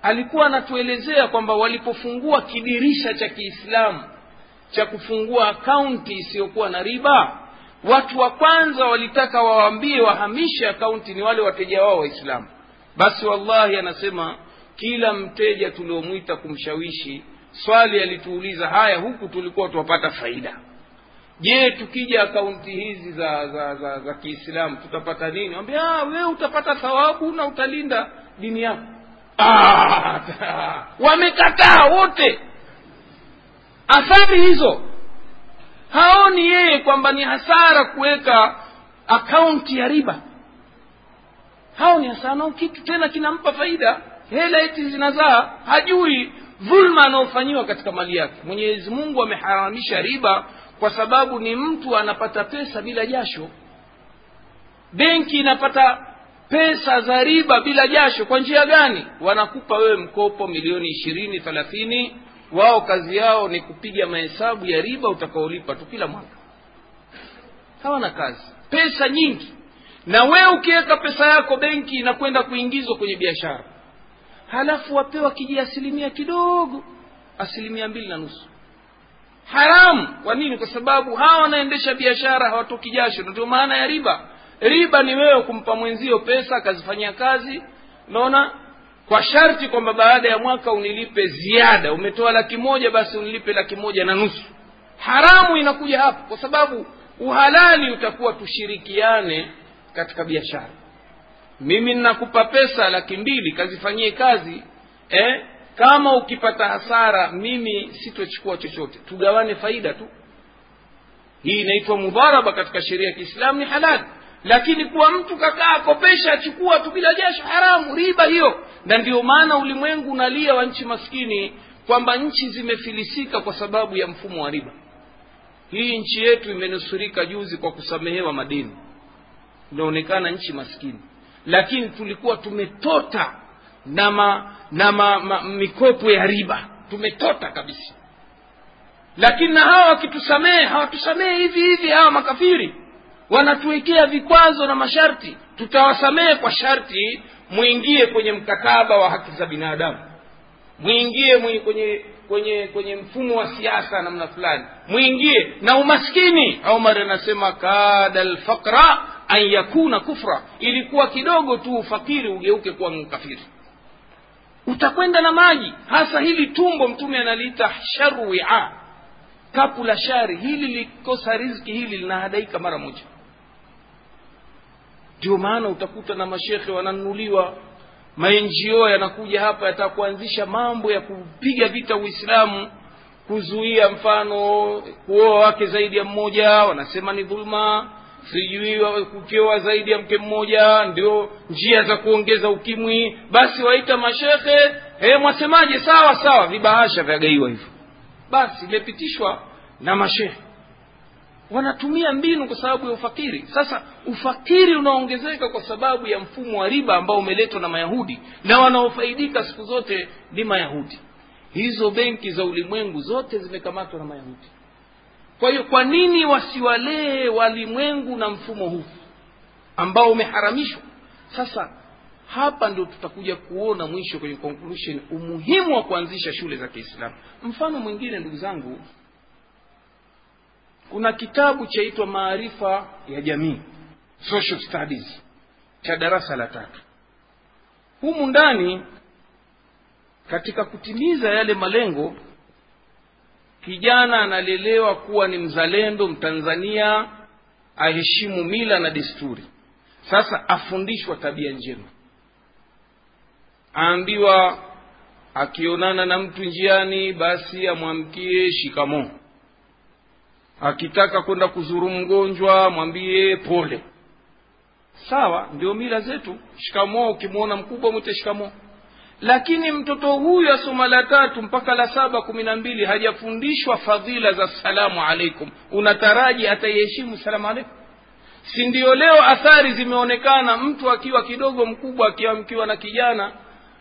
Alikuwa anatuelezea kwamba walipofungua kidirisha cha kiislamu cha kufungua akaunti isiyokuwa na riba watu wa kwanza walitaka wawaambie wahamishe akaunti ni wale wateja wao waislamu. Basi wallahi anasema kila mteja tuliomwita kumshawishi swali alituuliza haya huku tulikuwa tuwapata faida je tukija akaunti hizi za za za, za kiislamu tutapata nini? Ambia wewe utapata thawabu na utalinda dini yako. Wamekataa wote. Athari hizo. Haoni yeye kwamba ni hasara kuweka akaunti ya riba. Haoni hasara kitu tena kinampa faida. Hela eti zinazaa hajui dhulma anaofanyiwa katika mali yake. Mwenyezi mungu ameharamisha riba kwa sababu ni mtu anapata pesa bila jasho. Benki inapata pesa za riba bila jasho. Kwa njia gani? Wanakupa wewe mkopo milioni ishirini thelathini. Wao kazi yao ni kupiga mahesabu ya riba utakaolipa tu kila mwaka. Hawana kazi. Pesa nyingi. Na wewe ukiweka pesa yako benki inakwenda kuingizwa kwenye biashara. Halafu wapewa kiji asilimia kidogo. Asilimia mbili na nusu haramu kwa nini? Kwa sababu hawa wanaendesha biashara hawatoki jasho. Ndio maana ya riba. Riba ni wewe kumpa mwenzio pesa akazifanyia kazi. Naona kwa sharti kwamba baada ya mwaka unilipe ziada. Umetoa laki moja basi unilipe laki moja na nusu. Haramu inakuja hapo. Kwa sababu uhalali utakuwa tushirikiane katika biashara. Mimi ninakupa pesa laki mbili kazifanyie kazi eh? Kama ukipata hasara mimi sitochukua chochote. Tugawane faida tu. Hii inaitwa mudharaba katika sheria ya kiislamu ni halali lakini kuwa mtu kakaa akopesha achukua tu bila jasho haramu riba hiyo. Na ndio maana ulimwengu unalia wa nchi maskini kwamba nchi zimefilisika kwa sababu ya mfumo wa riba. Hii nchi yetu imenusurika juzi kwa kusamehewa madeni inaonekana nchi maskini. Lakini tulikuwa tumetota na ma, na ma, ma, mikopo ya riba. Tumetota kabisa. Lakini na hawa wakitusamehe hawatusamehe hivi hivi hawa makafiri. Wanatuwekea vikwazo na masharti. Tutawasamehe kwa sharti mwingie kwenye mkataba wa haki za binadamu. Mwingie kwenye kwenye kwenye mfumo wa siasa namna fulani. Mwingie na umaskini. Omar anasema kada lfaqra an yakuna kufra. Ilikuwa kidogo tu ufakiri ugeuke kuwa mkafiri utakwenda na maji. Hasa hili tumbo mtume analiita sharwia. Kapu la shari. Hili likosa riziki hili linahadaika mara moja. Ndio maana utakuta na mashekhe wananunuliwa maenjio yanakuja hapa yataka kuanzisha mambo ya kupiga vita uislamu kuzuia mfano kuoa wake zaidi ya mmoja. Wanasema ni dhuluma sijui kukewa zaidi ya mke mmoja ndio njia za kuongeza ukimwi. Basi waita mashekhe he mwasemaje? Sawa sawa. Vibahasha vyagaiwa hivyo. Basi imepitishwa na mashehe. Wanatumia mbinu kwa sababu ya ufakiri. Sasa ufakiri unaongezeka kwa sababu ya mfumo wa riba ambao umeletwa na mayahudi na wanaofaidika siku zote ni mayahudi. Hizo benki za ulimwengu zote zimekamatwa na mayahudi kwa hiyo kwa nini wasiwalee walimwengu na mfumo huu ambao umeharamishwa? Sasa hapa ndio tutakuja kuona mwisho kwenye conclusion umuhimu wa kuanzisha shule za kiislamu. Mfano mwingine ndugu zangu kuna kitabu chaitwa maarifa ya jamii social studies cha darasa la tatu. Humu ndani katika kutimiza yale malengo kijana analelewa kuwa ni mzalendo mtanzania aheshimu mila na desturi. Sasa afundishwa tabia njema. Aambiwa akionana na mtu njiani basi amwamkie shikamoo. Akitaka kwenda kuzuru mgonjwa mwambie pole. Sawa ndio mila zetu. Shikamoo ukimwona mkubwa mwite shikamoo lakini mtoto huyu asoma la tatu mpaka la saba kumi na mbili hajafundishwa fadhila za salamu alaikum. Unataraji ataiheshimu salamu alaikum? Si ndio leo athari zimeonekana mtu akiwa kidogo mkubwa akiamkiwa na kijana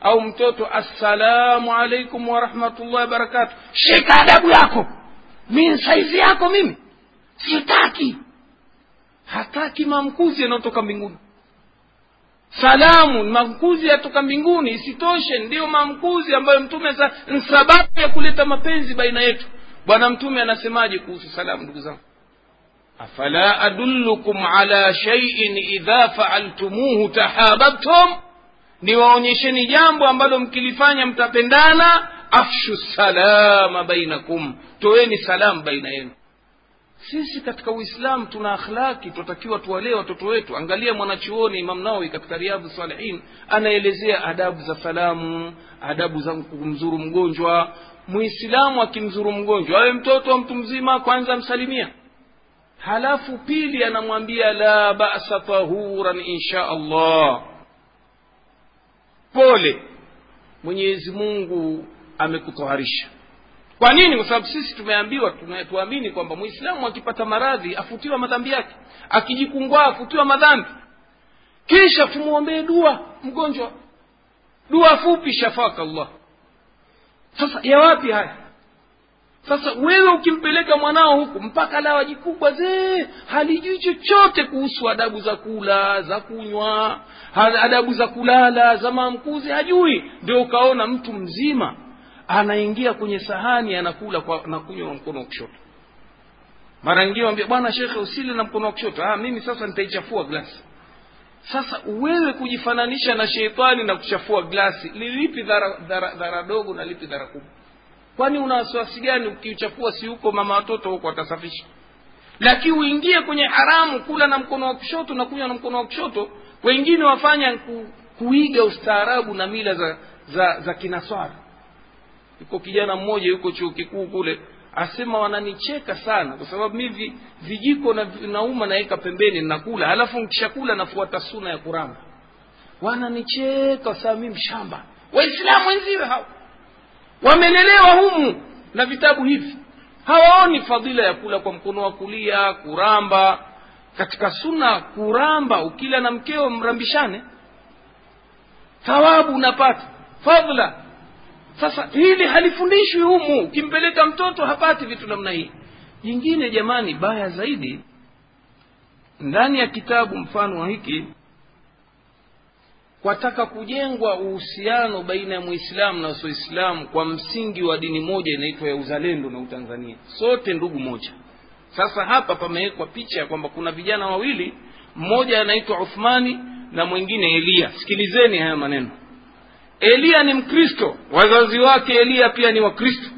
au mtoto assalamu alaikum warahmatullahi wabarakatu shika adabu yako. Mi saizi yako mimi. Sitaki. Hataki mamkuzi yanayotoka mbinguni salamu ni mamkuzi yatoka mbinguni. Isitoshe ndiyo mamkuzi ambayo mtume ni sababu ya kuleta mapenzi baina yetu. Bwana mtume anasemaje kuhusu salamu ndugu zangu? Afala adullukum ala shaiin idha faaltumuhu tahababtum niwaonyesheni jambo ambalo mkilifanya mtapendana. Afshu salama bainakum. Toweni salamu baina yenu sisi katika uislamu tuna akhlaki tunatakiwa tuwalee watoto wetu. Angalia mwanachuoni imam nawawi katika riadhu salihin anaelezea adabu za salamu adabu za kumzuru mgonjwa. Muislamu akimzuru mgonjwa awe mtoto wa mtu mzima kwanza amsalimia. Halafu pili anamwambia la basa tahuran insha allah. Pole. Mwenyezi mungu amekutoharisha kwa nini? Kwa sababu sisi tumeambiwa tuamini kwamba mwislamu akipata maradhi afutiwa madhambi yake. Akijikungwaa afutiwa madhambi. Kisha tumwombee dua mgonjwa. Dua fupi shafaka allah. Sasa ya wapi haya? Sasa wewe ukimpeleka mwanao huku mpaka lawaji kubwa zee halijui chochote kuhusu adabu za kula za kunywa adabu za kulala za maamkuzi hajui. Ndio ukaona mtu mzima anaingia kwenye sahani anakula kwa na mkono wa kushoto. Mara nyingine wambia bwana shekhe usile na mkono wa kushoto. Ah, mimi sasa nitaichafua glasi. Sasa wewe kujifananisha na sheitani na kuchafua glasi ni lipi dhara, dhara, dhara dogo na lipi dhara kubwa? Kwani una wasiwasi gani? Ukiuchafua si huko mama watoto huko atasafisha lakini uingie kwenye haramu kula na mkono wa kushoto na kunywa na mkono wa kushoto. Wengine wafanya ku, kuiga ustaarabu na mila za za, za kinaswara yuko kijana mmoja yuko chuo kikuu kule. Asema wananicheka sana kwa sababu mi vijiko na nauma naweka pembeni nakula alafu nkishakula nafuata suna ya kuramba wananicheka saa mi mshamba. Waislamu wenziwe hao. Wamelelewa humu na vitabu hivi. Hawaoni fadhila ya kula kwa mkono wa kulia kuramba. Katika suna kuramba ukila na mkeo mrambishane. Thawabu unapata. Fadhla sasa hili halifundishwi humu. Ukimpeleka mtoto hapati vitu namna hii. Jingine jamani baya zaidi ndani ya kitabu mfano wa hiki kwataka kujengwa uhusiano baina ya mwislamu na wasioislamu kwa msingi wa dini moja inaitwa ya uzalendo na utanzania. Sote ndugu moja. Sasa hapa pamewekwa picha ya kwamba kuna vijana wawili mmoja anaitwa uthmani na mwingine eliya sikilizeni haya maneno eliya ni mkristo. Wazazi wake eliya pia ni wakristo.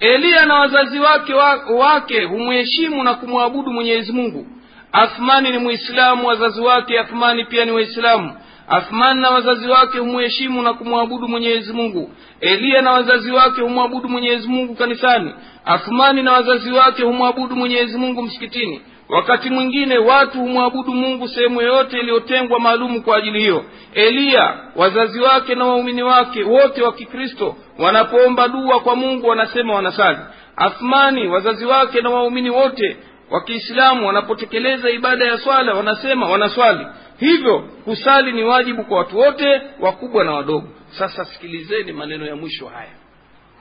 Eliya na wazazi wake wake humheshimu na kumwabudu mwenyezi mungu. Athmani ni mwislamu wazazi wake athmani pia ni waislamu. Athmani na wazazi wake humheshimu na kumwabudu mwenyezi mungu. Eliya na wazazi wake humwabudu mwenyezi mungu kanisani. Athmani na wazazi wake humwabudu mwenyezi mungu msikitini wakati mwingine watu humwabudu mungu sehemu yoyote iliyotengwa maalumu kwa ajili hiyo. Eliya wazazi wake na waumini wake wote wa kikristo wanapoomba dua kwa mungu wanasema wanasali. Athmani wazazi wake na waumini wote wa kiislamu wanapotekeleza ibada ya swala wanasema wanaswali. Hivyo kusali ni wajibu kwa watu wote wakubwa na wadogo. Sasa sikilizeni maneno ya mwisho haya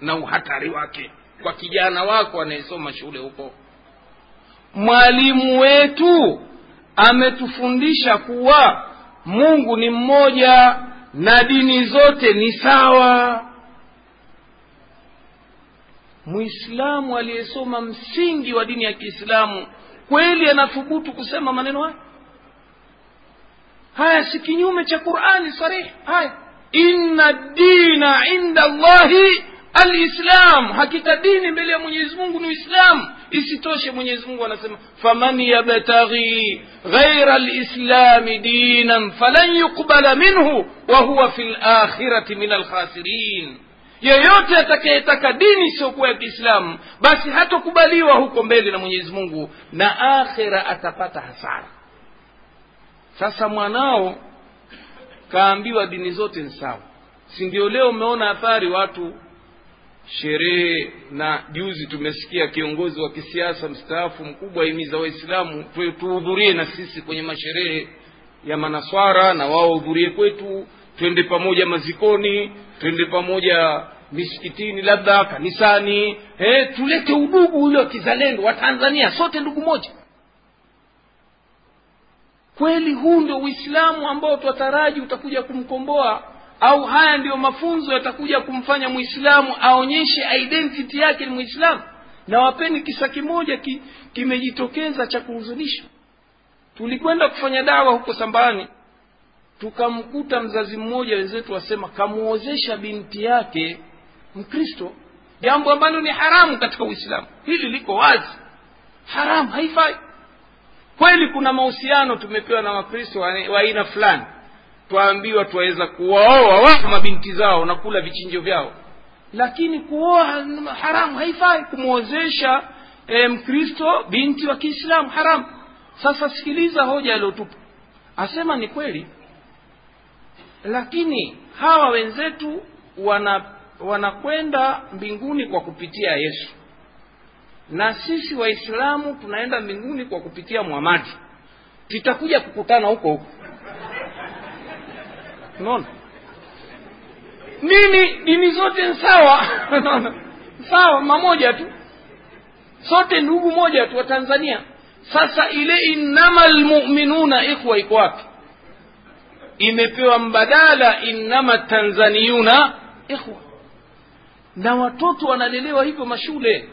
na uhatari wake kwa kijana wako anayesoma shule huko mwalimu wetu ametufundisha kuwa mungu ni mmoja na dini zote ni sawa. Mwislamu aliyesoma msingi wa dini ya kiislamu kweli anathubutu kusema maneno haya? Haya si kinyume cha qurani sarihi. Haya inna dina inda allahi alislam hakika dini mbele ya mwenyezi mungu ni uislamu isitoshe mwenyezi mungu anasema faman yabtaghi ghaira lislami dinan falan yuqbala minhu wa huwa fi lakhirati min alkhasirin. Yeyote atakayetaka dini isiyokuwa ya kiislamu basi hatokubaliwa huko mbele na mwenyezi mungu na akhira atapata hasara. Sasa mwanao kaambiwa dini zote ni sawa. Si ndio leo umeona athari watu sherehe na juzi tumesikia kiongozi wa kisiasa mstaafu mkubwa himiza waislamu tuhudhurie na sisi kwenye masherehe ya manaswara na wao wahudhurie kwetu twende pamoja mazikoni twende pamoja misikitini labda kanisani. He, tulete udugu ule wa kizalendo wa tanzania sote ndugu moja. Kweli huu ndio uislamu ambao twataraji utakuja kumkomboa au haya ndiyo mafunzo yatakuja kumfanya mwislamu aonyeshe identity yake ni mwislamu na wapeni kisa kimoja ki, kimejitokeza cha kuhuzunisha. Tulikwenda kufanya dawa huko sambani tukamkuta mzazi mmoja wenzetu wasema kamuozesha binti yake mkristo jambo ambalo ni haramu katika uislamu. Hili liko wazi. Haramu haifai. Kweli kuna mahusiano tumepewa na wakristo wa aina fulani twaambiwa twaweza kuwaoa wao mabinti zao na kula vichinjo vyao. Lakini kuoa haramu haifai kumwozesha e, mkristo binti wa kiislamu haramu. Sasa sikiliza hoja aliyotupa. Asema ni kweli. Lakini hawa wenzetu wana wanakwenda mbinguni kwa kupitia yesu. Na sisi waislamu tunaenda mbinguni kwa kupitia muhamadi tutakuja kukutana huko huko unaona? Nini dini zote ni sawa. Sawa mamoja tu. Sote ndugu moja tu wa tanzania. Sasa ile innama lmuminuna ikhwa iko wapi? Imepewa mbadala innama tanzaniyuna ikhwa. Na watoto wanalelewa hivyo mashule.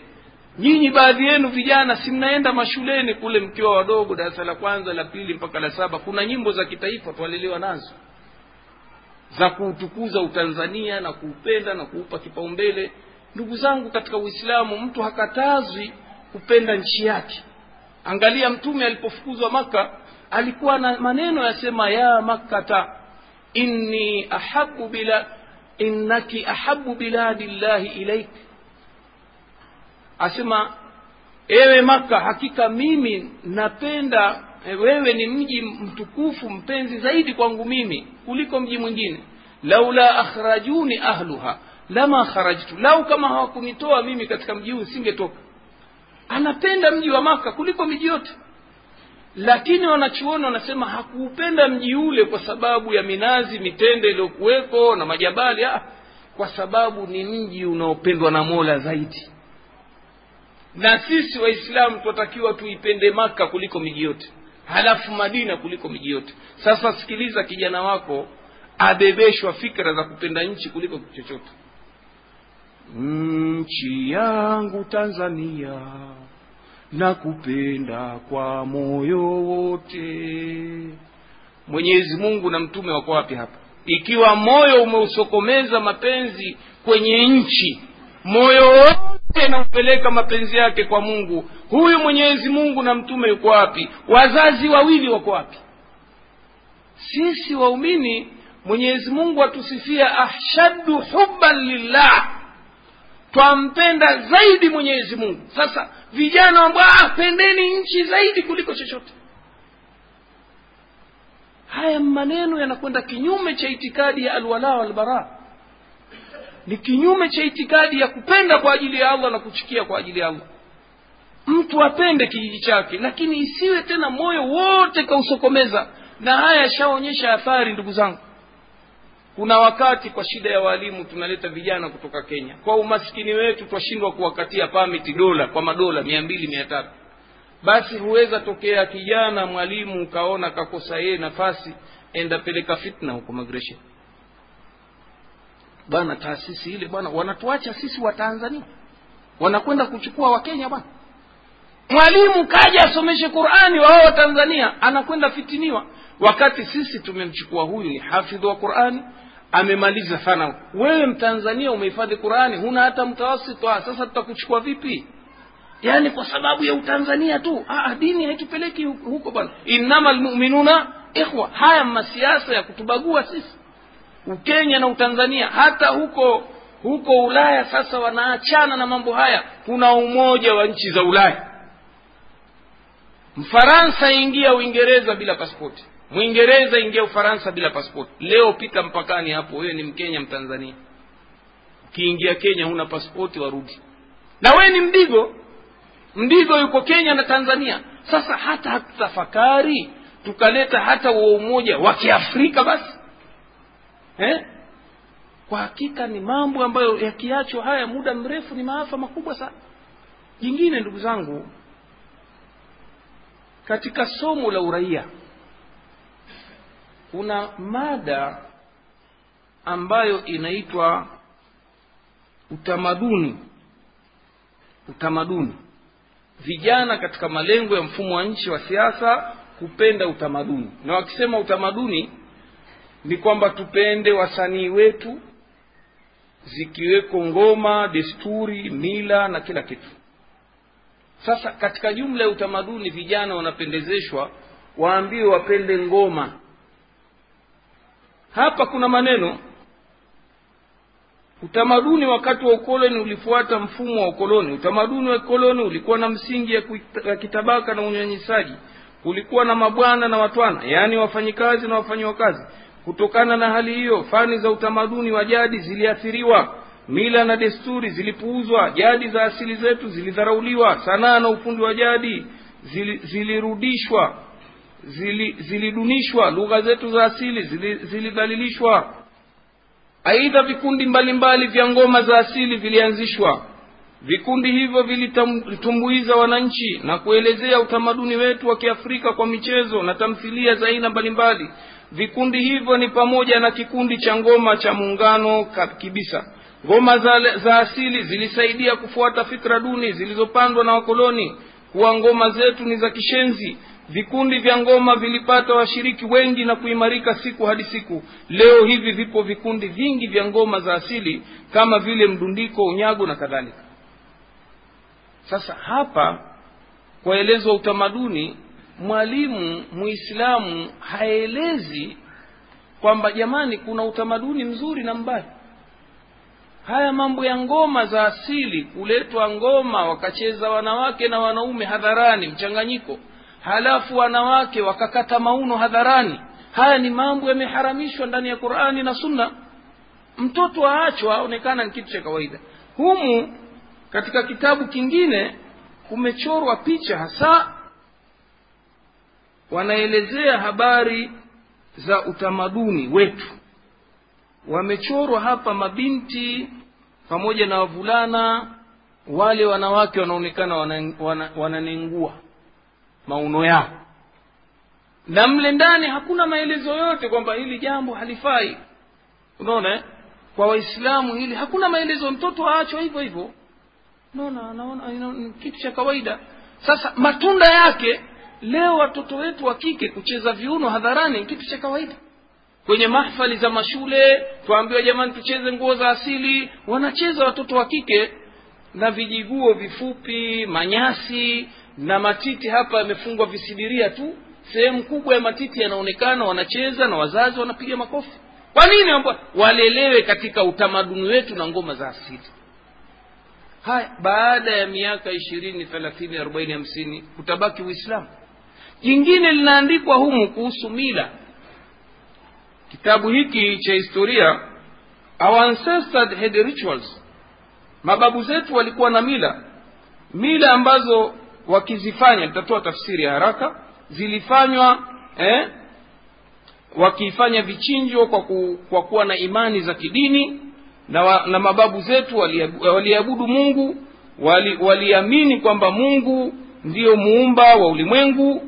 Nyinyi baadhi yenu vijana si mnaenda mashuleni kule mkiwa wadogo darasa la kwanza la pili mpaka la saba. Kuna nyimbo za kitaifa twalelewa nazo za kuutukuza utanzania na kuupenda na kuupa kipaumbele. Ndugu zangu katika uislamu mtu hakatazwi kupenda nchi yake. Angalia mtume alipofukuzwa maka alikuwa na maneno yasema ya makkata inni ahabu bila innaki ahabu biladi llahi ilaik asema ewe maka hakika mimi napenda wewe ni mji mtukufu mpenzi zaidi kwangu mimi kuliko mji mwingine. Laula akhrajuni ahluha lama kharajtu. Lau kama hawakunitoa mimi katika mji huu singetoka. Anapenda mji wa maka kuliko miji yote. Lakini wanachuoni wanasema hakuupenda mji ule kwa sababu ya minazi mitende iliyokuweko na majabali. Ah, kwa sababu ni mji unaopendwa na mola zaidi. Na sisi waislamu tunatakiwa tuipende maka kuliko miji yote halafu madina kuliko miji yote. Sasa sikiliza kijana wako abebeshwa fikra za kupenda nchi kuliko kitu chochote. Nchi yangu tanzania na kupenda kwa moyo wote. Mwenyezi mungu na mtume wako wapi hapa? Ikiwa moyo umeusokomeza mapenzi kwenye nchi moyo wote naupeleka mapenzi yake kwa mungu huyu mwenyezi mungu na mtume yuko wapi? Wazazi wawili wako wapi? Sisi waumini mwenyezi mungu atusifia ashaddu hubban lillah. Twampenda zaidi mwenyezi mungu. Sasa vijana ambao apendeni pendeni nchi zaidi kuliko chochote. Haya maneno yanakwenda kinyume cha itikadi ya alwala walbara ni kinyume cha itikadi ya kupenda kwa ajili ya allah na kuchukia kwa ajili ya allah. Mtu apende kijiji chake lakini isiwe tena moyo wote kausokomeza na haya yashaonyesha athari ndugu zangu. Kuna wakati kwa shida ya walimu tunaleta vijana kutoka kenya. Kwa umaskini wetu twashindwa kuwakatia pamiti dola kwa madola mia mbili mia tatu. Basi huweza tokea kijana mwalimu ukaona kakosa yeye nafasi enda peleka fitna huko migration bwana taasisi ile bwana wanatuacha sisi watanzania wanakwenda kuchukua wakenya bwana mwalimu kaja asomeshe qurani wao watanzania anakwenda fitiniwa. Wakati sisi tumemchukua huyu ni hafidhi wa qurani amemaliza sana. Wewe mtanzania umehifadhi qurani huna hata mtawasita sasa tutakuchukua vipi? Yaani kwa sababu ya utanzania tu. Aa, dini haitupeleki huko bwana innama lmuminuna ikhwa. Haya masiasa ya kutubagua sisi ukenya na utanzania hata huko huko ulaya sasa wanaachana na mambo haya. Kuna umoja wa nchi za ulaya. Mfaransa ingia uingereza bila paspoti mwingereza ingia ufaransa bila paspoti leo pita mpakani hapo wewe ni mkenya mtanzania. Ukiingia kenya huna paspoti warudi. Na wewe ni mdigo. Mdigo yuko kenya na tanzania. Sasa hata hatutafakari tukaleta hata wa umoja wa kiafrika basi eh? kwa hakika ni mambo ambayo yakiachwa haya muda mrefu ni maafa makubwa sana. Jingine ndugu zangu katika somo la uraia kuna mada ambayo inaitwa utamaduni. Utamaduni. Vijana katika malengo ya mfumo wa nchi wa siasa kupenda utamaduni. Na wakisema utamaduni ni kwamba tupende wasanii wetu zikiweko ngoma desturi mila na kila kitu. Sasa katika jumla ya utamaduni vijana wanapendezeshwa waambiwe wapende ngoma. Hapa kuna maneno utamaduni wakati wa ukoloni ulifuata mfumo wa ukoloni. Utamaduni wa ukoloni ulikuwa na msingi ya, kitabaka na unyanyisaji. Kulikuwa na mabwana na watwana yaani wafanyikazi na wafanyiwa kazi kutokana na hali hiyo fani za utamaduni wa jadi ziliathiriwa. Mila na desturi zilipuuzwa. Jadi za asili zetu zilidharauliwa. Sanaa na ufundi wa jadi zili, zilirudishwa zili, zilidunishwa. Lugha zetu za asili zilidhalilishwa. Zili aidha vikundi mbalimbali vya ngoma za asili vilianzishwa. Vikundi hivyo vilitumbuiza wananchi na kuelezea utamaduni wetu wa kiafrika kwa michezo na tamthilia za aina mbalimbali vikundi hivyo ni pamoja na kikundi cha ngoma cha muungano kibisa. Ngoma za, za asili zilisaidia kufuata fikra duni zilizopandwa na wakoloni kuwa ngoma zetu ni za kishenzi. Vikundi vya ngoma vilipata washiriki wengi na kuimarika siku hadi siku. Leo hivi vipo vikundi vingi vya ngoma za asili kama vile mdundiko unyago na kadhalika. Sasa hapa kwaelezwa utamaduni mwalimu muislamu haelezi kwamba jamani kuna utamaduni mzuri na mbaya. Haya mambo ya ngoma za asili kuletwa ngoma wakacheza wanawake na wanaume hadharani mchanganyiko. Halafu wanawake wakakata mauno hadharani. Haya ni mambo yameharamishwa ndani ya qurani na sunna. Mtoto aachwa aonekana ni kitu cha kawaida. Humu katika kitabu kingine kumechorwa picha hasa wanaelezea habari za utamaduni wetu. Wamechorwa hapa mabinti pamoja na wavulana wale wanawake wanaonekana wananengua wana, mauno yao. Na mle ndani hakuna maelezo yote kwamba hili jambo halifai. Unaona kwa waislamu hili hakuna maelezo mtoto aachwa hivyo hivyo. Unaona anaona kitu cha kawaida. Sasa matunda yake leo watoto wetu wa kike kucheza viuno hadharani ni kitu cha kawaida. Kwenye mahfali za mashule twaambiwa jamani tucheze nguo za asili. Wanacheza watoto wa kike na vijiguo vifupi manyasi na matiti hapa yamefungwa visidiria tu. Sehemu kubwa ya matiti yanaonekana wanacheza na wazazi wanapiga makofi. Kwa nini amba walelewe katika utamaduni wetu na ngoma za asili. Haya baada ya miaka ishirini thelathini arobaini hamsini kutabaki uislamu jingine linaandikwa humu kuhusu mila. Kitabu hiki cha historia our ancestors had rituals. Mababu zetu walikuwa na mila. Mila ambazo wakizifanya nitatoa tafsiri ya haraka zilifanywa eh, wakifanya vichinjo kwa, ku, kwa kuwa na imani za kidini na, wa, na mababu zetu waliabudu wali mungu waliamini wali kwamba mungu ndiyo muumba wa ulimwengu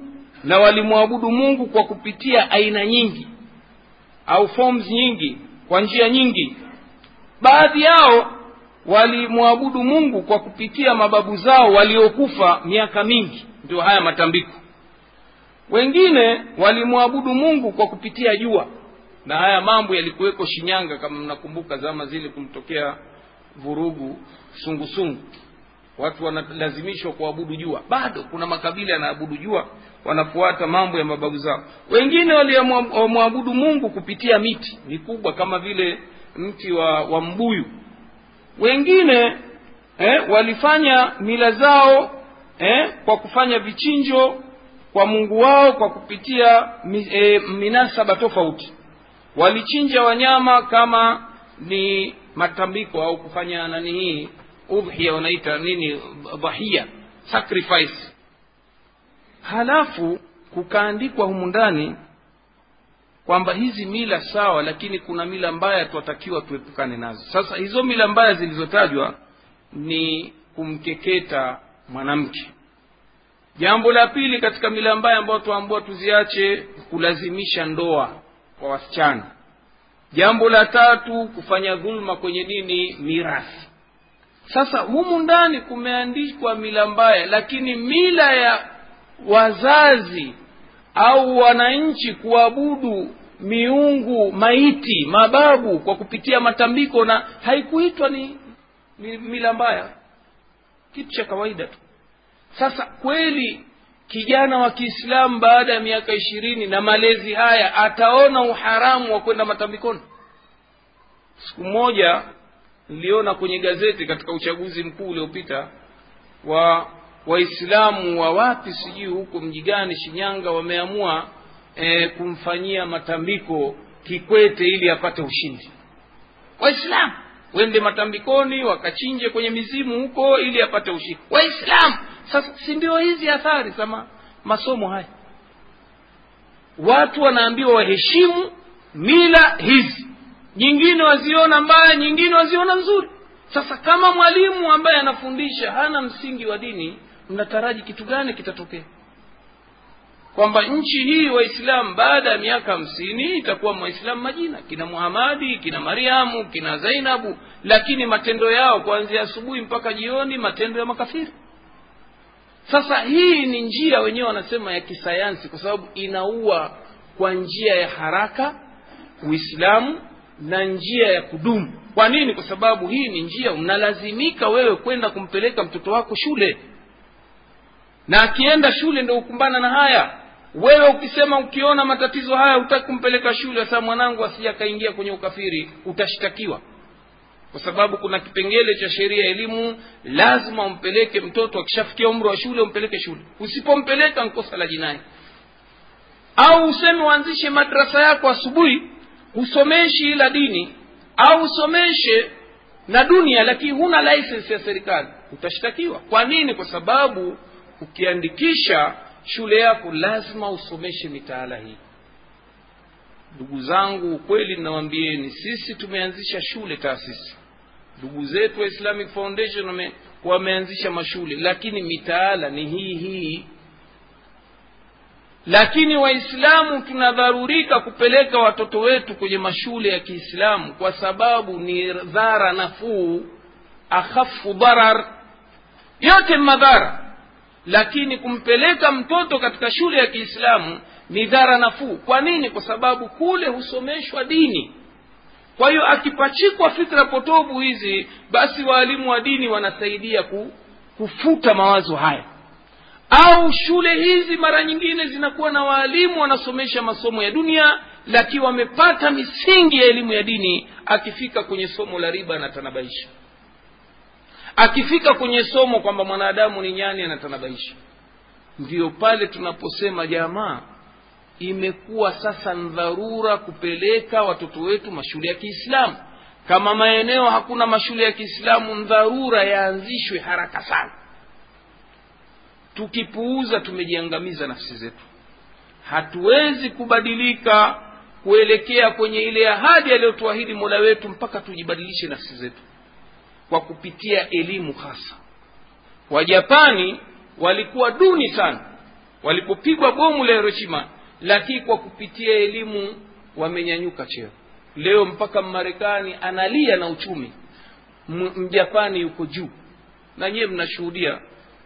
na walimwabudu mungu kwa kupitia aina nyingi au forms nyingi kwa njia nyingi. Baadhi yao walimwabudu mungu kwa kupitia mababu zao waliokufa miaka mingi. Ndio haya matambiko. Wengine walimwabudu mungu kwa kupitia jua na haya mambo yalikuweko shinyanga kama mnakumbuka zama zile kumtokea vurugu sungusungu. Watu wanalazimishwa kuabudu jua. Bado kuna makabila yanaabudu jua wanafuata mambo ya mababu zao. Wengine walimwabudu mungu kupitia miti mikubwa kama vile mti wa, wa mbuyu. Wengine eh, walifanya mila zao eh, kwa kufanya vichinjo kwa mungu wao kwa kupitia mi, e, minasaba tofauti. Walichinja wanyama kama ni matambiko au kufanya nani hii udhia wanaita nini dhahia sacrifice halafu kukaandikwa humu ndani kwamba hizi mila sawa lakini kuna mila mbaya twatakiwa tuepukane nazo. Sasa hizo mila mbaya zilizotajwa ni kumkeketa mwanamke. Jambo la pili katika mila mbaya ambayo tuambua tuziache kulazimisha ndoa kwa wasichana. Jambo la tatu kufanya dhulma kwenye nini mirathi. Sasa humu ndani kumeandikwa mila mbaya lakini mila ya wazazi au wananchi kuabudu miungu maiti mababu kwa kupitia matambiko na haikuitwa ni, mila mbaya. Kitu cha kawaida tu. Sasa kweli kijana wa kiislamu baada ya miaka ishirini na malezi haya ataona uharamu wa kwenda matambikoni? Siku moja niliona kwenye gazeti katika uchaguzi mkuu uliopita wa waislamu wa wapi sijui huko mji gani shinyanga wameamua e, kumfanyia matambiko kikwete ili apate ushindi. Waislamu wende matambikoni wakachinje kwenye mizimu huko ili apate ushindi. Waislamu sasa si ndio hizi athari za masomo haya? Watu wanaambiwa waheshimu mila hizi. Nyingine waziona mbaya nyingine waziona nzuri. Sasa kama mwalimu ambaye anafundisha hana msingi wa dini mnataraji kitu gani kitatokea? Kwamba nchi hii waislamu baada ya miaka hamsini itakuwa waislamu majina. Kina muhamadi kina mariamu kina zainabu. Lakini matendo yao kuanzia asubuhi mpaka jioni matendo ya makafiri. Sasa hii ni njia wenyewe wanasema ya kisayansi kwa sababu inaua kwa njia ya haraka uislamu na njia ya kudumu. Kwa nini? Kwa sababu hii ni njia. Unalazimika wewe kwenda kumpeleka mtoto wako shule na akienda shule ndo ukumbana na haya. Wewe ukisema ukiona matatizo haya hutaki kumpeleka shule sasa mwanangu asija akaingia kwenye ukafiri utashtakiwa. Kwa sababu kuna kipengele cha sheria ya elimu lazima umpeleke mtoto akishafikia umri wa shule umpeleke shule. Usipompeleka nkosa la jinai. Au useme uanzishe madrasa yako asubuhi husomeshi ila dini au usomeshe na dunia lakini huna license ya serikali utashtakiwa. Kwa nini? Kwa sababu ukiandikisha shule yako lazima usomeshe mitaala hii. Ndugu zangu ukweli nawambieni sisi tumeanzisha shule taasisi. Ndugu zetu wa islamic foundation wame, wameanzisha mashule lakini mitaala ni hii hii. Lakini waislamu tunadharurika kupeleka watoto wetu kwenye mashule ya kiislamu kwa sababu ni dhara nafuu akhafu dharar yote madhara lakini kumpeleka mtoto katika shule ya kiislamu ni dhara nafuu. Kwa nini? Kwa sababu kule husomeshwa dini. Kwa hiyo akipachikwa fikra potovu hizi basi waalimu wa dini wanasaidia ku, kufuta mawazo haya. Au shule hizi mara nyingine zinakuwa na waalimu wanasomesha masomo ya dunia lakini wamepata misingi ya elimu ya dini akifika kwenye somo la riba anatanabaisha akifika kwenye somo kwamba mwanadamu ni nyani anatanabaisha. Ndiyo pale tunaposema jamaa imekuwa sasa ni dharura kupeleka watoto wetu mashule ya kiislamu. Kama maeneo hakuna mashule ya kiislamu dharura yaanzishwe haraka sana. Tukipuuza tumejiangamiza nafsi zetu. Hatuwezi kubadilika kuelekea kwenye ile ahadi aliyotuahidi mola wetu mpaka tujibadilishe nafsi zetu kwa kupitia elimu hasa. Wajapani walikuwa duni sana. Walipopigwa bomu la hiroshima lakini kwa kupitia elimu wamenyanyuka cheo. Leo mpaka mmarekani analia na uchumi. Mjapani yuko juu. Na nyiwe mnashuhudia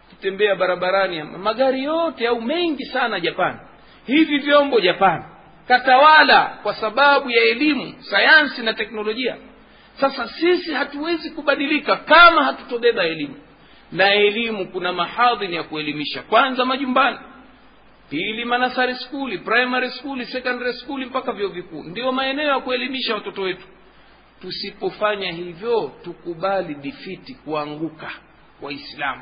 kitembea barabarani magari yote au mengi sana japani. Hivi vyombo japani katawala kwa sababu ya elimu sayansi na teknolojia sasa sisi hatuwezi kubadilika kama hatutobeba elimu. Na elimu kuna mahadhini ya kuelimisha. Kwanza majumbani pili manasari skuli primary skuli secondary skuli mpaka vyuo vikuu. Ndio maeneo ya kuelimisha watoto wetu. Tusipofanya hivyo tukubali difiti kuanguka waislamu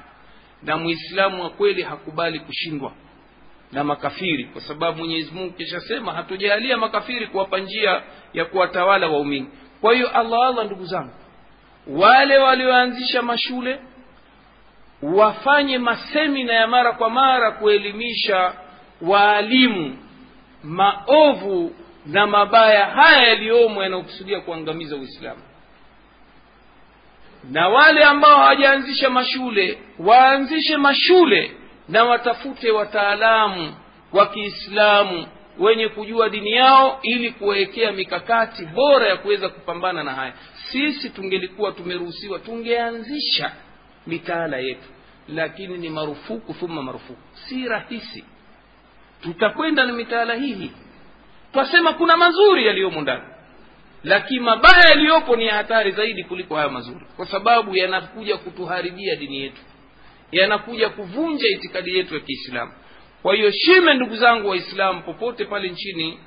na mwislamu wa kweli hakubali kushindwa na makafiri kwa sababu mwenyezi mungu kishasema hatujalia makafiri kuwapa njia ya kuwatawala waumini kwa hiyo allah allah ndugu zangu wale walioanzisha mashule wafanye masemina ya mara kwa mara kuelimisha waalimu maovu na mabaya haya yaliyomo yanayokusudia kuangamiza uislamu. Na wale ambao hawajaanzisha mashule waanzishe mashule na watafute wataalamu wa kiislamu wenye kujua dini yao ili kuwawekea mikakati bora ya kuweza kupambana na haya. Sisi tungelikuwa tumeruhusiwa tungeanzisha mitaala yetu lakini ni marufuku thumma marufuku. Si rahisi. Tutakwenda na mitaala hii twasema kuna mazuri yaliyomo ndani lakini mabaya yaliyopo ni ya hatari zaidi kuliko haya mazuri kwa sababu yanakuja kutuharibia dini yetu yanakuja kuvunja itikadi yetu ya kiislamu kwa hiyo shime ndugu zangu waislamu popote pale nchini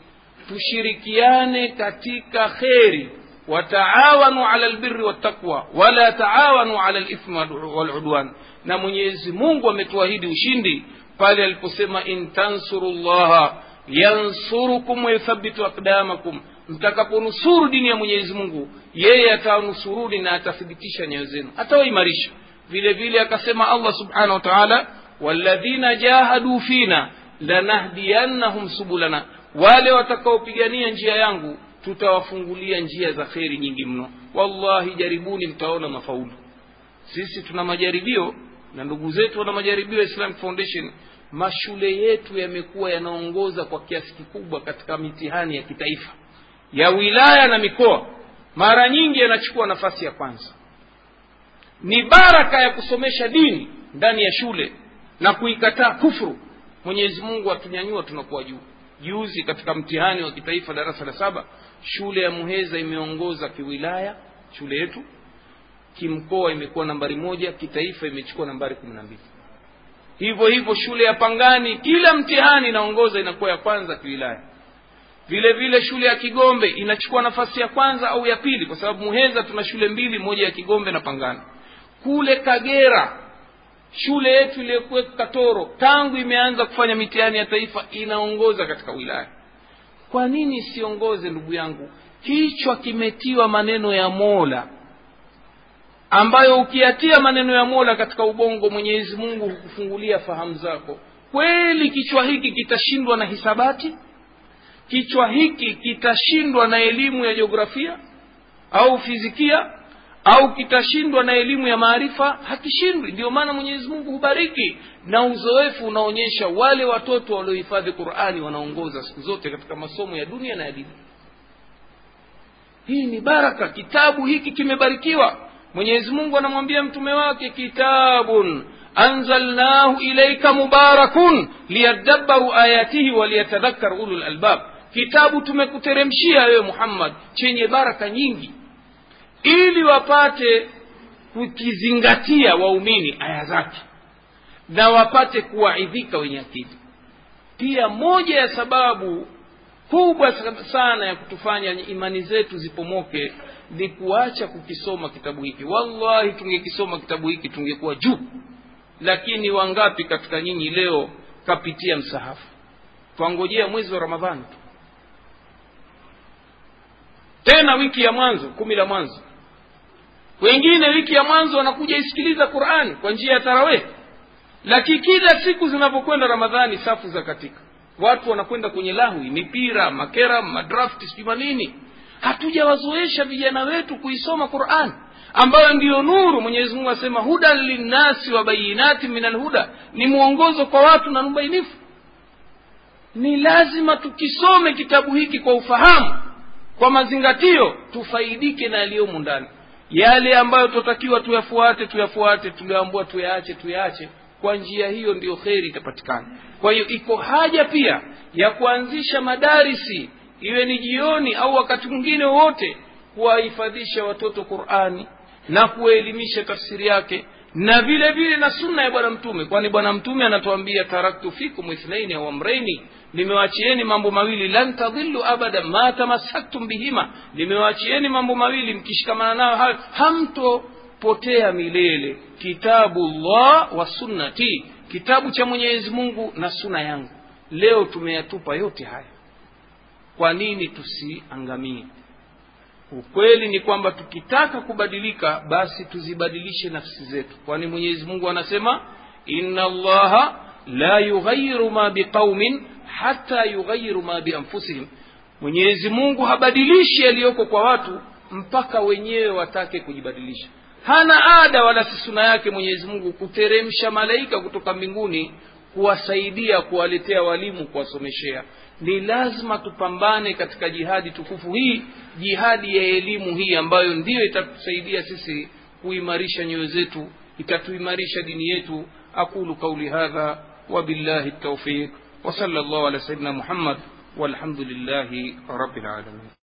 tushirikiane katika kheri. Wataawanu ala lbiri wattaqwa wala taawanu ala lithmi waludwan na mwenyezi mungu ametuahidi ushindi pale aliposema in tansuru llaha yansurukum wayuthabitu aqdamakum. Mtakaponusuru dini ya mwenyezi mungu yeye atawanusuruni na atathibitisha nyayo zenu atawaimarisha. Vile vile akasema allah subhanahu wa taala walladhina jahadu fina lanahdiyannahum subulana. Wale watakaopigania njia yangu tutawafungulia njia za kheri nyingi mno. Wallahi jaribuni mtaona mafaulu. Sisi tuna majaribio na ndugu zetu wana majaribio ya islamic foundation. Mashule yetu yamekuwa yanaongoza kwa kiasi kikubwa katika mitihani ya kitaifa ya wilaya na mikoa. Mara nyingi yanachukua nafasi ya kwanza. Ni baraka ya kusomesha dini ndani ya shule na kuikataa kufuru. Mwenyezi mungu atunyanyua tunakuwa juu. Juzi katika mtihani wa kitaifa darasa la saba shule ya muheza imeongoza kiwilaya shule yetu. Kimkoa imekuwa nambari moja kitaifa imechukua nambari kumi na mbili. Hivyo hivyo shule ya pangani kila mtihani inaongoza inakuwa ya kwanza kiwilaya. Vile vile shule ya kigombe inachukua nafasi ya kwanza au ya pili kwa sababu muheza tuna shule mbili moja ya kigombe na pangani. Kule kagera shule yetu iliyokuwa katoro tangu imeanza kufanya mitihani ya taifa inaongoza katika wilaya. Kwa nini siongoze ndugu yangu? Kichwa kimetiwa maneno ya mola ambayo ukiyatia maneno ya mola katika ubongo mwenyezi mungu hukufungulia fahamu zako. Kweli kichwa hiki kitashindwa na hisabati? Kichwa hiki kitashindwa na elimu ya jiografia au fizikia au kitashindwa na elimu ya maarifa hakishindwi. Ndio maana mwenyezi mungu hubariki na uzoefu unaonyesha wale watoto waliohifadhi qurani wanaongoza siku zote katika masomo ya dunia na ya dini. Hii ni baraka. Kitabu hiki kimebarikiwa. Mwenyezi mungu anamwambia mtume wake kitabun anzalnahu ilaika mubarakun liyadabbaru ayatihi waliyatadhakkar ulul albab. Kitabu tumekuteremshia wewe muhammad chenye baraka nyingi ili wapate kukizingatia waumini aya zake na wapate kuwaidhika wenye akili. Pia moja ya sababu kubwa sana ya kutufanya imani zetu zipomoke ni kuacha kukisoma kitabu hiki. Wallahi tungekisoma kitabu hiki tungekuwa juu. Lakini wangapi katika nyinyi leo kapitia msahafu? Twangojea mwezi wa ramadhani tu. Tena wiki ya mwanzo kumi la mwanzo wengine wiki ya mwanzo wanakuja isikiliza qurani kwa njia ya taraweh lakini kila siku zinavyokwenda ramadhani safu za katika. Watu wanakwenda kwenye lahwi mipira makera madrafti sijuma nini hatujawazoesha vijana wetu kuisoma quran ambayo ndiyo nuru. Mwenyezi mungu asema hudan linnasi wa bayinati min alhuda ni mwongozo kwa watu na ubainifu. Ni lazima tukisome kitabu hiki kwa ufahamu kwa mazingatio tufaidike na yaliyomo ndani yale ambayo tutakiwa tuyafuate tuyafuate tulioambua tuyaache tuyaache. Kwa njia hiyo ndiyo kheri itapatikana. Kwa hiyo iko haja pia ya kuanzisha madarisi iwe ni jioni au wakati mwingine wowote kuwahifadhisha watoto qurani na kuwaelimisha tafsiri yake na vile vile na sunna ya bwana mtume. Kwani bwana mtume anatuambia taraktu fikum ithnaini au amraini nimewachieni mambo mawili lan tadhillu abada ma tamassaktum bihima. Nimewachieni mambo mawili mkishikamana nayo hayo hamtopotea milele. Kitabu llah wa sunnati kitabu cha mwenyezi mungu na suna yangu. Leo tumeyatupa yote haya. Kwa nini tusiangamie? Ukweli ni kwamba tukitaka kubadilika basi tuzibadilishe nafsi zetu. Kwani mwenyezi mungu anasema inna allaha la yughayiru ma biqaumin hata yughayiru ma bianfusihim mwenyezi mungu habadilishi yaliyoko kwa watu mpaka wenyewe watake kujibadilisha. Hana ada wala si suna yake mwenyezi mungu kuteremsha malaika kutoka mbinguni kuwasaidia kuwaletea walimu kuwasomeshea. Ni lazima tupambane katika jihadi tukufu hii jihadi ya elimu hii ambayo ndiyo itatusaidia sisi kuimarisha nyoyo zetu itatuimarisha dini yetu. Aqulu qauli hadha wabillahi taufiq وصلى الله على سيدنا محمد والحمد لله رب العالمين.